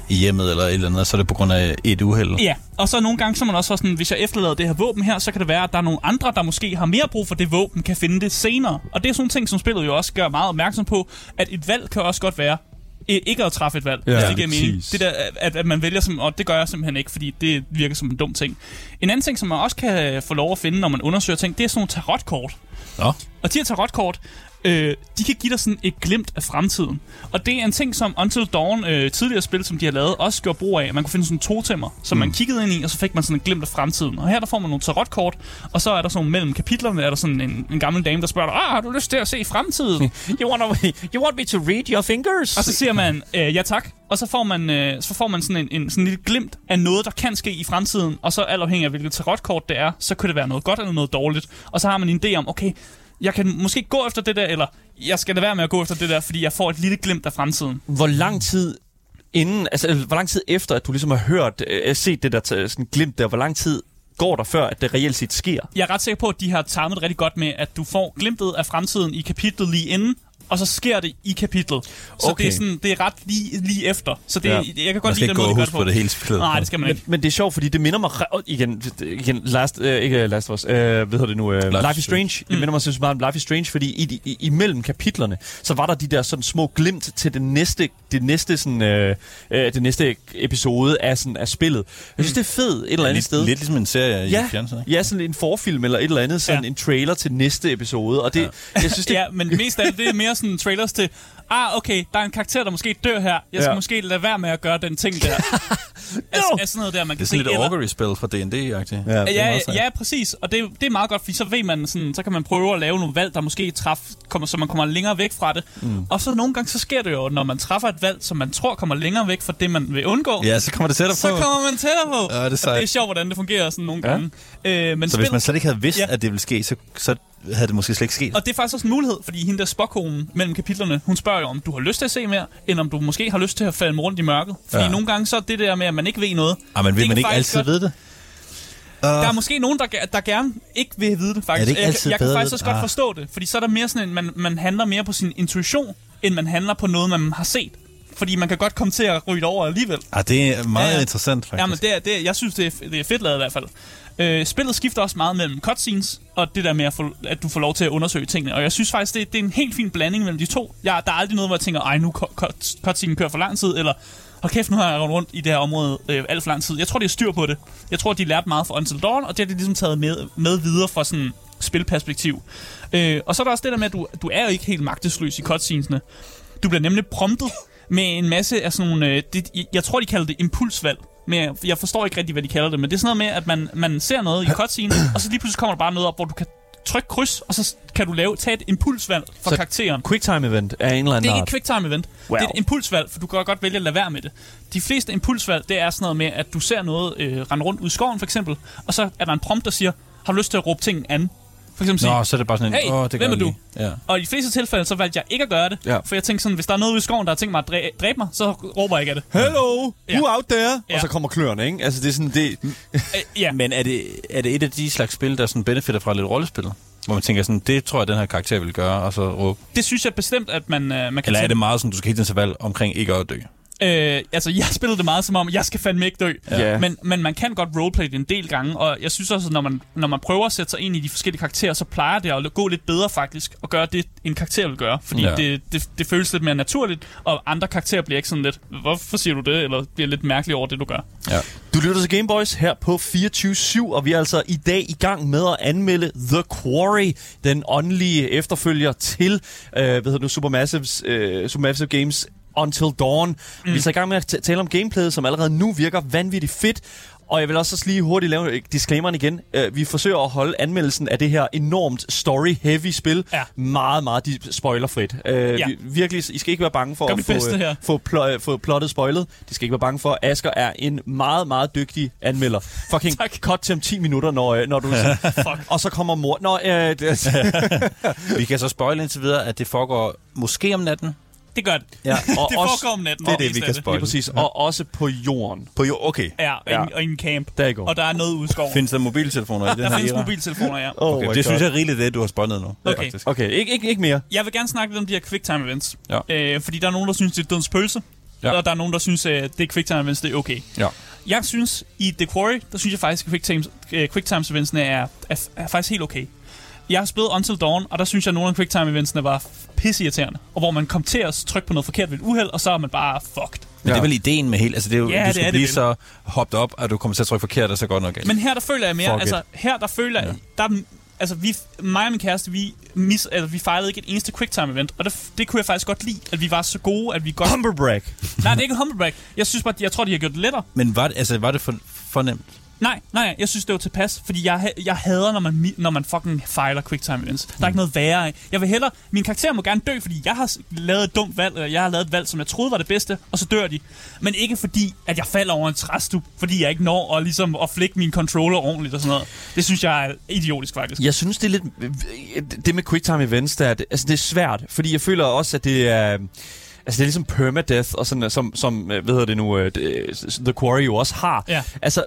i hjemmet eller et eller andet, så er det på grund af et uheld. Ja, og så nogle gange så man også sådan, hvis jeg efterlader det her våben her, så kan det være, at der er nogle andre, der måske har mere brug for det våben, kan finde det senere. Og det er sådan nogle ting, som spillet jo også gør meget opmærksom på, at et valg kan også godt være ikke at træffe et valg, Ja, ja, det giver mening. Det der, at, at man vælger som, og det gør jeg simpelthen ikke, fordi det virker som en dum ting. En anden ting, som man også kan få lov at finde, når man undersøger ting, det er sådan nogle tarotkort. Nå, Og de her tarotkort, øh, de kan give dig sådan et glimt af fremtiden. Og det er en ting, som Until Dawn, øh, tidligere spil, som de har lavet, også gjorde brug af. Man kunne finde sådan totemmer, som mm. man kiggede ind i, og så fik man sådan et glimt af fremtiden. Og her der får man nogle tarotkort, og så er der sådan mellem kapitlerne, er der sådan en, en gammel dame, der spørger dig, ah, har du lyst til at se fremtiden? You, wanna, you want me to read your fingers? og så siger man, øh, ja tak. Og så får man, øh, så får man sådan en, en sådan en lille glimt af noget, der kan ske i fremtiden. Og så alt afhængig af, hvilket tarotkort det er, så kan det være noget godt eller noget dårligt. Og så har man en idé om, okay, jeg kan måske gå efter det der, eller jeg skal da være med at gå efter det der, fordi jeg får et lille glimt af fremtiden. Hvor lang tid inden, altså hvor lang tid efter, at du ligesom har hørt, øh, set det der sådan glimt der, hvor lang tid går der før, at det reelt set sker? Jeg er ret sikker på, at de har det rigtig godt med, at du får glimtet af fremtiden i kapitlet lige inden, og så sker det i kapitlet. Så Okay. det, er sådan, det er ret lige, lige efter. Så det, Ja. jeg kan godt lide den måde, de gør det på det hele spillet. Nej, det skal man Men, ikke. men det er sjovt, fordi det minder mig... igen, igen last, øh, ikke Last of Us, øh, hvad hedder det nu? Øh, Life, Life is Strange. Det minder mig så meget om Life is Strange, fordi i, i, imellem kapitlerne, så var der de der sådan små glimt til det næste, det næste, sådan, øh, øh, det næste episode af, sådan, af spillet. Jeg synes, det er fedt et eller andet lidt, sted. lidt ligesom en serie ja, i fjernsynet. ikke? ja, sådan en forfilm eller et eller andet, sådan Ja. en trailer til næste episode. Og det, ja. jeg synes, det, Ja, men mest af det, det er mere sådan trailers til, ah, okay, der er en karakter, der måske dør her. Jeg skal Ja. måske lade være med at gøre den ting der. altså, altså sådan noget der, man Det kan er se. sådan lidt augury-spil fra D&D-agtigt. Ja. det er Ja, ja, præcis. Og det, det er meget godt, fordi så ved man sådan, så kan man prøve at lave nogle valg, der måske træf, kommer, så man kommer længere væk fra det. Mm. Og så nogle gange, så sker det jo, når man træffer et valg, som man tror kommer længere væk fra det, man vil undgå. Ja, så kommer det tættere Så på. kommer man tættere på. Ja, det er sejt. det er sjovt, hvordan det fungerer sådan nogle Ja. gange. Øh, men Så spil, hvis man slet ikke havde vidst, Ja. at det ville ske, så, så havde det måske slet ikke sket. Og det er faktisk også en mulighed, fordi hende der spokkonen mellem kapitlerne, hun spørger jo, om du har lyst til at se mere, end om du måske har lyst til at falde rundt i mørket. Fordi ja. nogle gange så er det der med, at man ikke ved noget. Ah, men vil det man kan ikke altid godt- vide det? Uh, Der er måske nogen, der, der gerne ikke vil vide det, faktisk. Er det ikke jeg, altid jeg kan bedre faktisk også godt Ah. forstå det, fordi så er der mere sådan en, man, man handler mere på sin intuition, end man handler på noget, man har set. Fordi man kan godt komme til at ryge over alligevel. ah, det er meget Ja, ja. interessant, faktisk. Jamen, det er, det er, jeg synes, det er, det er fedt lavet i hvert fald. Øh, spillet skifter også meget mellem cutscenes, og det der med, at, få, at du får lov til at undersøge tingene. Og jeg synes faktisk, det, det er en helt fin blanding mellem de to. Jeg, der er aldrig noget, hvor jeg tænker, ej, nu cut- cut- cutscenen kører for lang tid, eller hold kæft, nu har jeg rundt rundt i det her område øh, alt for lang tid. Jeg tror, de har styr på det. Jeg tror, de har lært meget fra Until Dawn, og det har de ligesom taget med, med videre fra sådan spilperspektiv. Øh, og så er der også det der med, at du, du er jo ikke helt magtesløs i cutscenesene. Du bliver nemlig promptet med en masse af sådan nogle... Øh, det, jeg tror, de kalder det impulsvalg. Men jeg, jeg forstår ikke rigtig, hvad de kalder det. Men det er sådan noget med, at man, man ser noget i cutscene, og så lige pludselig kommer der bare noget op, hvor du kan trykke kryds, og så kan du lave, tage et impulsvalg fra Så- karakteren. Quicktime event af en eller Det anden er ikke et quicktime event. Wow. Det er et impulsvalg, for du kan godt vælge at lade være med det. De fleste impulsvalg, det er sådan noget med, at du ser noget øh, rende rundt ud i skoven, for eksempel, og så er der en prompt, der siger, har du lyst til at råbe ting an? For eksempel sige, Nå, så er det bare sådan en... Hey, åh, det gør hvem er du? Ja. og i de fleste tilfælde, så valgte jeg ikke at gøre det. Ja. For jeg tænkte sådan, hvis der er noget ude i skoven, der har tænkt mig at dræ- dræbe mig, så råber jeg ikke af det. Hello, Ja. who out there? Ja. Og så kommer kløerne, ikke? Altså, det er sådan, det... Øh, ja, Men er det, er det et af de slags spil, der sådan benefitter fra lidt rollespil? Hvor man tænker sådan, det tror jeg, den her karakter vil gøre, og så råbe. det synes jeg bestemt, at man, øh, man kan Eller er det meget sådan, du skal hele tiden tage valg omkring ikke at dø? Øh, altså, jeg spillede det meget som om, jeg skal fandme ikke dø. Ja. Men, men man kan godt roleplay det en del gange, og jeg synes også, at når man, når man prøver at sætte sig ind i de forskellige karakterer, så plejer det at gå lidt bedre faktisk, at gøre det, en karakter vil gøre. Fordi Ja. det, det, det føles lidt mere naturligt, og andre karakterer bliver ikke sådan lidt, hvorfor siger du det, eller bliver lidt mærkelig over det, du gør. Ja. Du lytter til Gameboys her på 24-7, og vi er altså i dag i gang med at anmelde The Quarry, den åndelige efterfølger til, øh, hvad hedder det nu, Supermassives, øh, Supermassive Games Until Dawn. Mm. Vi er så i gang med at tale om gameplayet, som allerede nu virker vanvittigt fedt. Og jeg vil også lige hurtigt lave disclaimeren igen. Uh, vi forsøger at holde anmeldelsen af det her enormt story-heavy spil Ja. meget, meget spoilerfrit. Uh, ja. vi, virkelig, I skal ikke være bange for Gør at få, bedste øh, her. få, pl- få plottet spoilet. De skal ikke være bange for. Asger er en meget, meget dygtig anmelder. Fucking Tak. cut til om 10 minutter, når, øh, når du... Fuck. og så kommer mor... Nå, øh, det, Vi kan så spoile indtil videre, at det foregår måske om natten. Det gør det. Ja, og det foregår om natten. det er det, vi kan lige præcis. Og også på jorden. På jo, okay. Ja, og, Ja. En, og en camp. Der går. Og der er noget ude i skoven. Findes der mobiltelefoner i den der her findes era? mobiltelefoner, ja. Oh Okay, det synes God. jeg er rigeligt det, du har spottet nu. Okay. Faktisk. Okay, ikke, ikke, ikke mere. Jeg vil gerne snakke lidt om de her quicktime events. Ja. Øh, fordi der er nogen, der synes, det er dødens pølse. Ja. Ja. Og der er nogen, der synes, at det quicktime events, det er okay. Ja. Jeg synes, i The Quarry, der synes jeg faktisk, at quicktime, øh, quicktime eventsene er, er, er faktisk helt okay. Jeg har spillet Until Dawn, og der synes jeg, at nogle af quicktime eventsene var pisseirriterende. Og hvor man kom til at trykke på noget forkert ved et uheld, og så er man bare fucked. Men det Ja. er vel ideen med helt... Altså, det er jo, Ja, du det det blive vel. så hoppet op, at du kommer til at trykke forkert, og så går det noget galt. Men her der føler jeg mere, Fuck altså her der føler jeg, der er- altså vi, mig og min kæreste, vi, mis, altså, vi fejlede ikke et eneste quicktime event, og det, det kunne jeg faktisk godt lide, at vi var så gode, at vi godt... Humberbrag. Nej, det er ikke en humblebrag. Jeg synes bare, jeg tror, de har gjort det lettere. Men var det, altså, var det for, for nemt? Nej, nej, jeg synes, det var tilpas, fordi jeg, jeg hader, når man, når man fucking fejler quicktime events. Der er ikke noget værre. Jeg vil hellere, min karakter må gerne dø, fordi jeg har lavet et dumt valg, eller jeg har lavet et valg, som jeg troede var det bedste, og så dør de. Men ikke fordi, at jeg falder over en træstup, fordi jeg ikke når at, ligesom, at flikke min controller ordentligt og sådan noget. Det synes jeg er idiotisk, faktisk. Jeg synes, det er lidt... Det med quicktime events, der, er- det, altså, det er svært, fordi jeg føler også, at det er... Altså, det er ligesom permadeath, og sådan, som, som, øh, hvad hedder det nu, øh, det- The Quarry jo også har. Ja. Altså,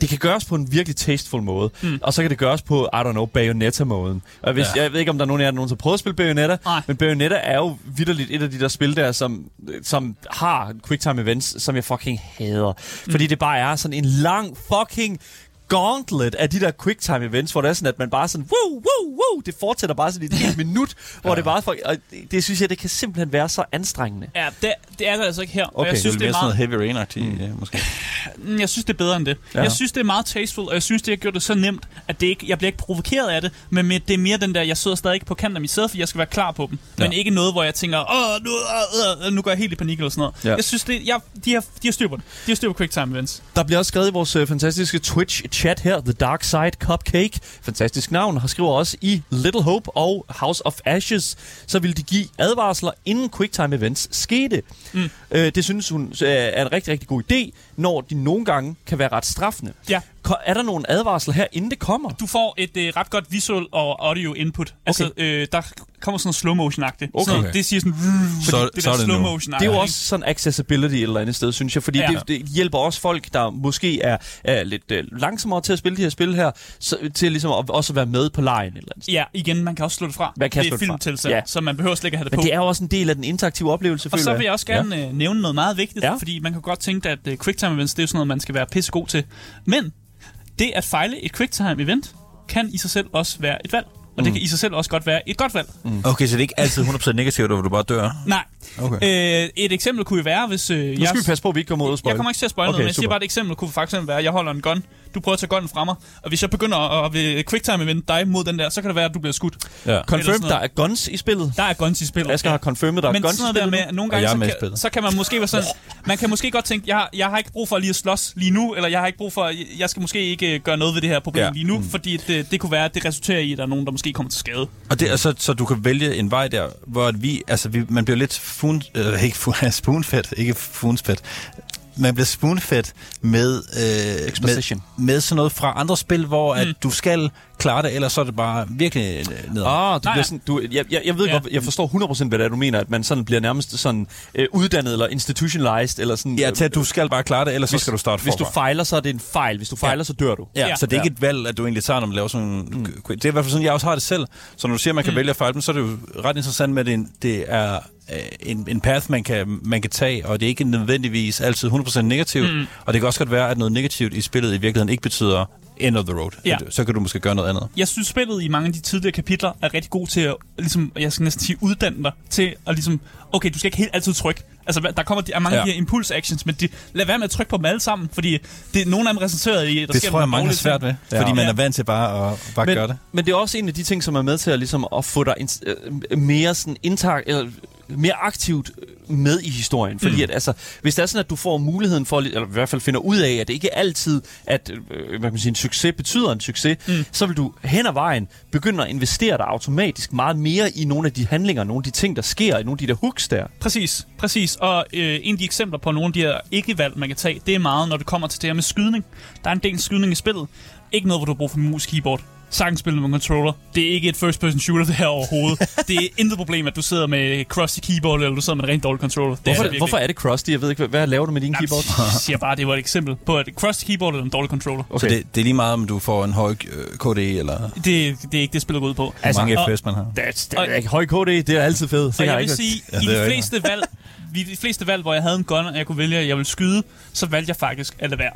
det kan gøres på en virkelig tasteful måde, mm. og så kan det gøres på, I don't know, Bayonetta-måden. Og hvis, ja. jeg ved ikke, om der er nogen af jer, der nogensinde har prøvet at spille Bayonetta, Nej. men Bayonetta er jo vidderligt et af de der spil der, som, som har quicktime events, som jeg fucking hader. Mm. Fordi det bare er sådan en lang fucking gauntlet af de der quicktime events, hvor det er sådan, at man bare sådan, woo, woo, woo, det fortsætter bare sådan i et helt minut, hvor det bare, for, og det, det synes jeg, det kan simpelthen være så anstrengende. Ja, det, det er det altså ikke her. Og Okay, jeg Det synes, er det er mere sådan meget, noget heavy rain mm. ja, måske. Mm, jeg synes, det er bedre end det. Ja. Ja. Jeg synes, det er meget tasteful, og jeg synes, det har gjort det så nemt, at det ikke, jeg bliver ikke provokeret af det, men med, det er mere den der, jeg sidder stadig ikke på kanten af mit sæde, for jeg skal være klar på dem. Ja. Men ikke noget, hvor jeg tænker, åh, nu, øh, øh, nu går jeg helt i panik eller sådan noget. Ja. Ja. Jeg synes, det, jeg, de, har, de har styr på det. De har styr på quicktime events. Der bliver også skrevet i vores øh, fantastiske Twitch-chat her, The Dark Side Cupcake, fantastisk navn, har skriver også i Little Hope og House of Ashes, så vil de give advarsler, inden quicktime events skete. Mm. Øh, det synes hun øh, er en rigtig, rigtig god idé, når de nogle gange kan være ret straffende. Ja. Er der nogle advarsler her, inden det kommer? Du får et øh, ret godt visual og audio input. Altså, øh, der kommer sådan noget slow motion-agtigt. Okay. Noget, det siger sådan... Så- det så er der det slow motion Det er jo også sådan accessibility et eller andet sted, synes jeg, fordi ja. Det, det hjælper også folk, der måske er, er lidt øh, langsommere til at spille de her spil her, så, til ligesom at, også at være med på lejen et eller andet sted. Ja, igen, man kan også slå det fra. Man kan det slå er det fra. filmtilsat, Ja. så man behøver slet ikke at have det Men på. det er jo også en del af den interaktive oplevelse, Og så vil jeg. også gerne ja. øh, nævne noget meget vigtigt, Ja. ja. fordi man kan godt tænke, at øh, quicktime events, det er jo sådan noget, man skal være pissegod til. Men det at fejle et quicktime event, kan i sig selv også være et valg. Og det kan i sig selv også godt være et godt valg. Okay, så det er ikke altid 100% negativt, hvor du bare dør. Nej. Okay. Øh, et eksempel kunne jo være, hvis... Øh, Nu jeg, skal vi passe på, at vi ikke kommer ud og spoil. jeg kommer ikke til at spoil Okay, noget, men jeg siger bare, et eksempel kunne for eksempel være, at jeg holder en gun, du prøver at tage gunnen fra mig, og hvis jeg begynder at, at vil quicktime event dig mod den der, så kan det være, at du bliver skudt. Ja. Confirm, der er guns i spillet. Der er guns i spillet. Asger har confirmed, der er Men guns i sådan noget der spillet. med, at nogle Og jeg gange, er med i så kan, så kan man måske være sådan, man kan måske godt tænke, jeg, har- jeg har ikke brug for lige at slås lige nu, eller jeg har ikke brug for, jeg skal måske ikke øh, gøre noget ved det her problem Ja. lige nu, mm. fordi det, det kunne være, at det resulterer i, at der er nogen, der måske kommer til skade. Og det er så, så du kan vælge en vej der, hvor vi, altså vi, man bliver lidt fun, øh, ikke fun, spoonfed, ikke funsfed, man bliver spoonfed med, øh, Exposition. med, med sådan noget fra andre spil, hvor mm. at du skal klare det, ellers så er det bare virkelig øh, ned. Ah, du Nej, bliver ja. sådan, du, jeg, jeg, jeg ved Ja. godt, jeg forstår 100% hvad det er, du mener, at man sådan bliver nærmest sådan øh, uddannet eller institutionalized, eller sådan... Ja, til at du skal bare klare det, ellers så skal du starte Hvis du fejler, så er det en fejl. Hvis du fejler, så dør du. Ja, Ja. så det er ikke et valg, at du egentlig tager, når man laver sådan mm. Det er i hvert fald sådan, jeg også har det selv. Så når du siger, at man kan mm. vælge at fejle dem, så er det jo ret interessant med, at det er det er øh, en, en path, man kan, man kan tage, og det er ikke nødvendigvis altid 100% negativt. Mm. Og det kan også godt være, at noget negativt i spillet i virkeligheden ikke betyder end of the road. Ja. Så kan du måske gøre noget andet. Jeg synes, spillet i mange af de tidligere kapitler er rigtig god til at, ligesom, jeg skal næsten sige, uddanne dig til at ligesom, okay, du skal ikke helt altid trykke. Altså, der kommer de, er mange Ja. af de her impuls actions, men de, lad være med at trykke på dem alle sammen, fordi det, nogle af dem resulterer i, at der Det sker tror jeg, mange har svært ved, Ja. fordi man Ja. er vant til bare at bare Men, gøre det. men det er også en af de ting, som er med til at, ligesom, at få dig ins- øh, mere, sådan interact, eller mere aktivt med i historien. Fordi Mm. at, altså, hvis det er sådan, at du får muligheden for, eller i hvert fald finder ud af, at det ikke altid, at øh, hvad kan man sige, en succes betyder en succes, mm. så vil du hen ad vejen begynde at investere dig automatisk meget mere i nogle af de handlinger, nogle af de ting, der sker, i nogle af de der hooks der. Præcis, præcis. Og øh, en af de eksempler på nogle af de her ikke-valg, man kan tage, det er meget, når det kommer til det her med skydning. Der er en del skydning i spillet. Ikke noget, hvor du har brug for mus keyboard. Sagtens spille med en controller. Det er ikke et first-person shooter, det her overhovedet. det er intet problem, at du sidder med crusty keyboard, eller du sidder med en rent dårlig controller. Det Hvorfor, er det hvorfor er det crusty? Jeg ved ikke, hvad, hvad laver du med din Jamen, keyboard? Jeg siger bare, det var et eksempel på, at crusty keyboard eller en dårlig controller. Okay. Så det, det er lige meget, om du får en høj øh, KD, eller Det, det er ikke det, spillet går ud på. altså, mange FPS man har. That's, det er ikke høj KD, det er altid fedt. Det Og jeg ikke vil sige, Ja, i det de fleste valg, i de fleste valg, hvor jeg havde en gun, og jeg kunne vælge, at jeg ville skyde, så valgte jeg faktisk at lade være.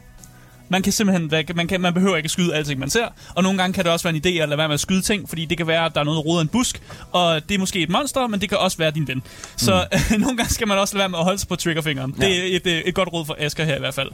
Man kan simpelthen, man, kan, man behøver ikke at skyde alting, man ser. Og nogle gange kan det også være en idé at lade være med at skyde ting, fordi det kan være, at der er noget rodet af en busk, og det er måske et monster, men det kan også være din ven. Så mm. nogle gange skal man også lade være med at holde sig på triggerfingeren. Ja. Det er et, øh, et godt råd for Asger her i hvert fald.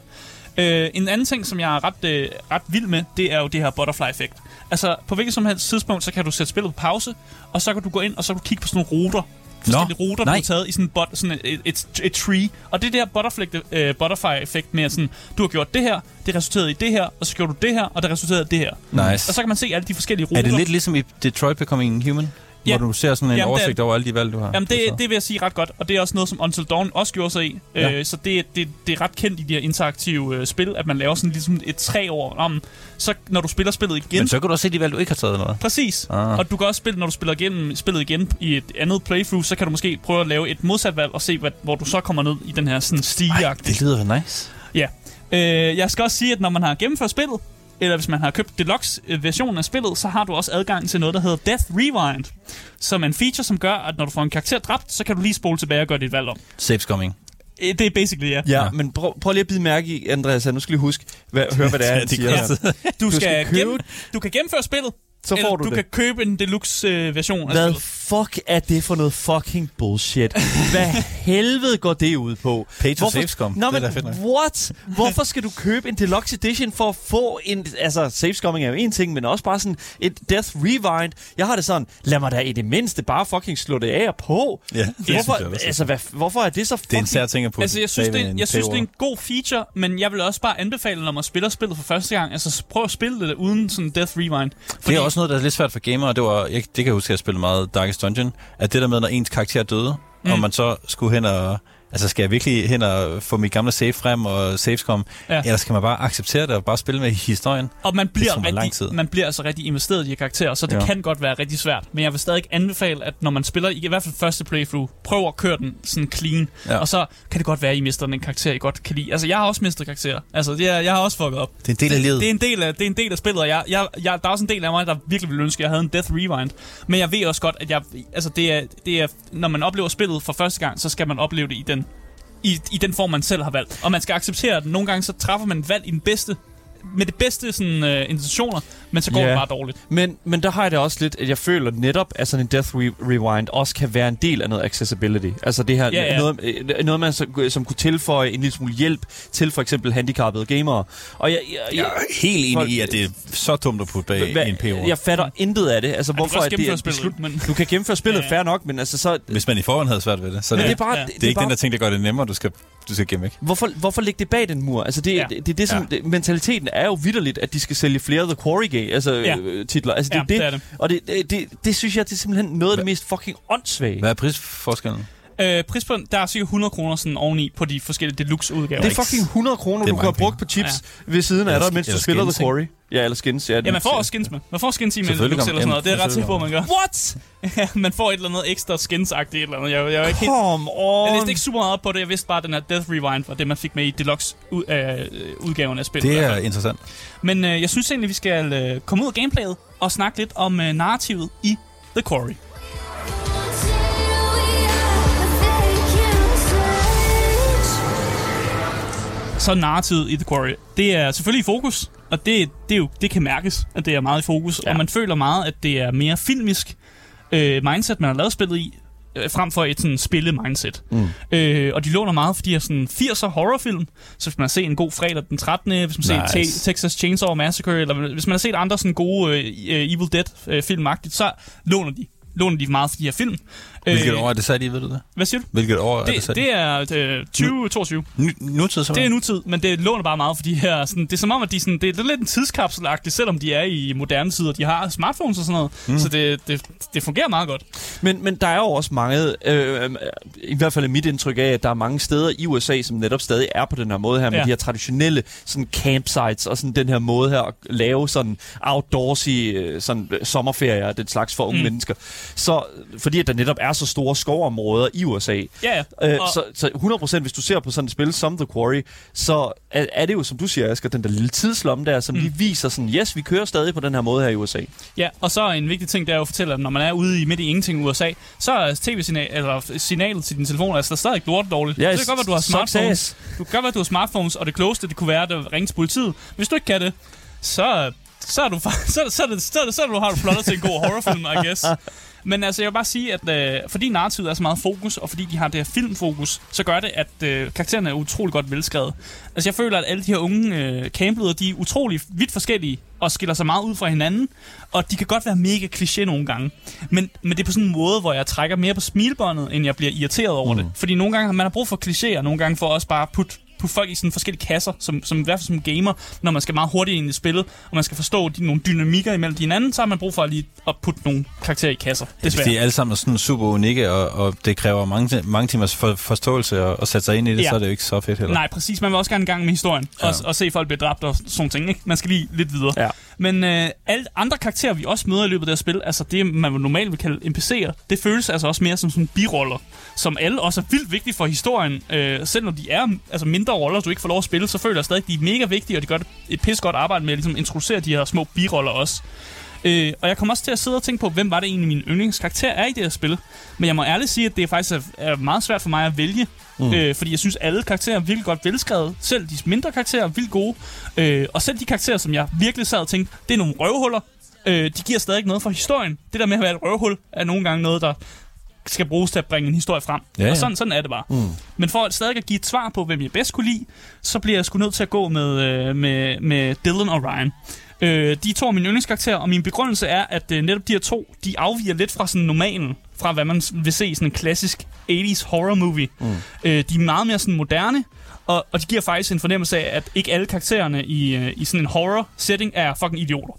Øh, en anden ting, som jeg er ret, øh, ret vild med, det er jo det her butterfly-effekt. Altså, på hvilket som helst tidspunkt, så kan du sætte spillet på pause, og så kan du gå ind, og så kan du kigge på sådan nogle ruter, forskellige ruter, du nej. har taget i sådan, bot, sådan et, et, et tree. Og det der butterfly, øh, butterfly-effekt med, at sådan, du har gjort det her, det resulterede i det her, og så gjorde du det her, og det resulterede i det her. Nice. Og så kan man se alle de forskellige ruter. Er det lidt ligesom i Detroit Becoming Human? Ja. Hvor du ser sådan en Jamen, det er- oversigt over alle de valg, du har? Jamen, det, det vil jeg sige ret godt, og det er også noget, som Until Dawn også gjorde sig i. Ja. Øh, så det, det, det er ret kendt i de her interaktive øh, spil, at man laver sådan ligesom et træ over om. Så når du spiller spillet igen, Men så kan du også se de valg, du ikke har taget, eller hvad? Præcis. Ah. Og du kan også spille, når du spiller igennem, spillet igen i et andet playthrough, så kan du måske prøve at lave et modsat valg og se, hvad, hvor du så kommer ned i den her sådan stige Det lyder nice. Ja. Øh, jeg skal også sige, at når man har gennemført spillet, eller hvis man har købt deluxe-versionen af spillet, så har du også adgang til noget, der hedder Death Rewind, som er en feature, som gør, at når du får en karakter dræbt, så kan du lige spole tilbage og gøre dit valg om. Safe scumming. Øh, Det er basically, ja. Ja, Ja. men prøv, prøv lige at bide mærke i, Andreas, nu skal lige huske, hvad, høre hvad det er, han Det siger. gør her. jeg. Du, skal skal købe- gennem, du kan gennemføre spillet, Så eller får du, du det. kan købe en deluxe-version af Hvad spillet. Fuck er det for noget fucking bullshit? Hvad helvede går det ud på? Pay to safescum. Nå, Det er men what? Hvorfor skal du købe en deluxe edition for at få en... Altså, safescumming er jo en ting, men også bare sådan et Death Rewind. Jeg har det sådan, lad mig da i det mindste bare fucking slå det af og på. Ja, det synes jeg Hvorfor, også. altså, hvad, hvorfor er det så Det er fucking... en sær ting at putte Altså, jeg synes, det, en jeg synes, det er en god feature, men jeg vil også bare anbefale, når man spiller spillet for første gang, altså prøv at spille det uden sådan Death Rewind. Det er også noget, der er lidt svært for gamere. Det, var, jeg, det kan jeg huske, at jeg spillede meget Darkest Dungeon. At det der med, når ens karakter døde, mm. og man så skulle hen og... Altså, skal jeg virkelig hen og få mit gamle save frem og savescom? Ja. Eller skal man bare acceptere det og bare spille med historien? Og man bliver, tog mig lang tid. rigtig, man bliver altså rigtig investeret i de karakterer, så det ja. Kan godt være rigtig svært. Men jeg vil stadig anbefale, at når man spiller, i hvert fald første playthrough, prøv at køre den sådan clean. Ja. Og så kan det godt være, at I mister den karakter, I godt kan lide. Altså, jeg har også mistet karakterer. Altså, det er, jeg har også fucket op. Det er en del af livet. Det er en del af, det er en del af spillet, og jeg, jeg, jeg, der er også en del af mig, der virkelig ville ønske, at jeg havde en Death Rewind. Men jeg ved også godt, at jeg, altså det er, det er, når man oplever spillet for første gang, så skal man opleve det i den, i, i den form, man selv har valgt. Og man skal acceptere, at nogle gange så træffer man valg i den bedste, med det bedste sådan, uh, intentioner, men så går Ja. det bare dårligt. Men, men der har jeg det også lidt, at jeg føler netop, at sådan en Death Re- Rewind også kan være en del af noget accessibility. Altså det her, Ja, ja. Noget, øh, noget man så, som kunne tilføje en lille smule hjælp til for eksempel handicappede gamere. Og jeg, jeg, Jeg er helt enig Folk- i, at det er så dumt at putte bag Hvad- en paywall. Jeg fatter intet af det. Altså, du hvorfor kan også er det spillet, men- Du kan gennemføre spillet, Ja, ja. fair nok, men altså så... Hvis man i forhånd havde svært ved det, så det, det er bare... Ja. Det, det er ikke bare, den der ting, der gør det nemmere, du skal, du skal gemme, ikke? Hvorfor, hvorfor lægge det bag den mur? Altså, det, Ja. det, det, er det som... Ja. Det, mentaliteten er jo vidderligt, at de skal sælge flere The Quarry Game, altså, Ja. ja. titler. Altså, det, Ja, er det, det er det. Og det, det, det, det, synes jeg, det er simpelthen noget af det mest fucking åndssvage. Hvad er prisforskellen? Øh, pris på, der er cirka 100 kroner sådan oveni på de forskellige deluxe-udgaver. Det er fucking 100 kroner, er du kunne have brugt på chips ja. ved siden af dig, mens du spiller The Quarry. Ja, eller skins. Ja, Ja, man får også skins med. Man får skins i med deluxe eller sådan noget. Det er ret sikker på, man gør. What? Man får et eller andet ekstra skins-agtigt et eller andet. Jeg, jeg, er ikke helt, Come on. jeg vidste ikke super meget op på det. Jeg vidste bare, at den her Death Rewind var det, man fik med i deluxe-udgaven af spillet. Det er interessant. Men øh, jeg synes egentlig, vi skal øh, komme ud af gameplayet og snakke lidt om øh, narrativet i The Quarry. Så narrativet i The Quarry, det er selvfølgelig i fokus, og det, det, er jo, det kan mærkes, at det er meget i fokus, ja. og man føler meget, at det er mere filmisk øh, mindset, man har lavet spillet i, øh, frem for et sådan spille-mindset. Mm. Øh, og de låner meget, fordi de er sådan 80'er horrorfilm, så hvis man har set en god fredag den 13., hvis man har set Nice. Ta- Texas Chainsaw Massacre, eller hvis man har set andre sådan gode øh, øh, Evil Dead-filmagtigt, så låner de låner de meget for de her film. Hvilket Øh, år er det sat i, ved du det? Hvad siger du? Hvilket år er det Det, sat i? det er øh, 2022. Ny, nutid, så Det er nutid, men det låner bare meget for de her... Sådan, det er som om, at de sådan, det er lidt en tidskapselagtigt, selvom de er i moderne tider. De har smartphones og sådan noget, mm. så det, det, det fungerer meget godt. Men, men der er jo også mange, øh, i hvert fald er mit indtryk af, at der er mange steder i USA, som netop stadig er på den her måde her, med Ja. de her traditionelle sådan campsites, og sådan den her måde her at lave sådan outdoorsy øh, sådan, sommerferier og den slags for unge mm. mennesker. Så, fordi at der netop er så store skovområder i USA. Ja, Øh, Og- så, så 100% hvis du ser på sådan et spil som The Quarry, så er, er det jo, som du siger, Asger, den der lille tidslomme der, som mm. lige viser sådan, yes, vi kører stadig på den her måde her i USA. Ja, og så en vigtig ting, det er jo at fortælle, at når man er ude i midt i ingenting i USA, så er tv-signal, eller signalet til din telefon, altså der er stadig lort dårligt. Ja, så det kan godt være, du har smartphones. Du kan godt være, du har smartphones, og det klogeste, det kunne være, at ringe til politiet. Hvis du ikke kan det, så, så, er du, så, så, det, så, er det, så er du, har du plottet til en god horrorfilm, I guess. Men altså, jeg vil bare sige, at øh, fordi narrativet er så meget fokus, og fordi de har det her filmfokus, så gør det, at øh, karaktererne er utrolig godt velskrevet. Altså, jeg føler, at alle de her unge øh, campledere, de er utrolig vidt forskellige, og skiller sig meget ud fra hinanden, og de kan godt være mega kliché nogle gange. Men, men det er på sådan en måde, hvor jeg trækker mere på smilbåndet, end jeg bliver irriteret over mm. det. Fordi nogle gange, man har brug for klichéer, nogle gange for også bare at putte putte folk i sådan forskellige kasser, som, som i hvert fald som gamer, når man skal meget hurtigt ind i spillet, og man skal forstå de, nogle dynamikker imellem de hinanden, så har man brug for at lige at putte nogle karakterer i kasser. Hvis Desværre. de er alle sammen sådan super unikke, og, og det kræver mange, mange timers for, forståelse at, at sætte sig ind i det, Ja. ja. så er det jo ikke så fedt heller. Nej, præcis. Man vil også gerne i gang med historien, ja. og, Ja. og se folk blive dræbt og sådan ting. Ikke? Man skal lige lidt videre. Ja. Men øh, alle andre karakterer, vi også møder i løbet af det her spil, altså det, man normalt vil kalde NPC'er, det føles altså også mere som sådan biroller, som alle også er vildt vigtige for historien. Øh, selv når de er altså mindre roller, du ikke får lov at spille, så føler jeg stadig, at de er mega vigtige, og de gør et pis godt arbejde med at ligesom, introducere de her små biroller også. Øh, og jeg kommer også til at sidde og tænke på, hvem var det egentlig min yndlingskarakter er i det her spil. Men jeg må ærligt sige, at det faktisk er, er meget svært for mig at vælge. Mm. Øh, fordi jeg synes, alle karakterer er virkelig godt velskrevet. Selv de mindre karakterer er vildt gode. Øh, og selv de karakterer, som jeg virkelig sad og tænkte, det er nogle røvhuller. Øh, de giver stadig noget for historien. Det der med at være et røvhul er nogle gange noget, der skal bruges til at bringe en historie frem. Ja, ja. Og sådan, sådan er det bare. Mm. Men for at stadig at give et svar på, hvem jeg bedst kunne lide, så bliver jeg sgu nødt til at gå med, øh, med, med Dylan og Ryan. Øh, de to er mine yndlingskarakterer, og min begrundelse er, at øh, netop de her to, de afviger lidt fra sådan normalen, fra hvad man vil se i sådan en klassisk 80s horror movie. Mm. Øh, de er meget mere sådan moderne, og, og de giver faktisk en fornemmelse af, at ikke alle karaktererne i, øh, i sådan en horror setting er fucking idioter.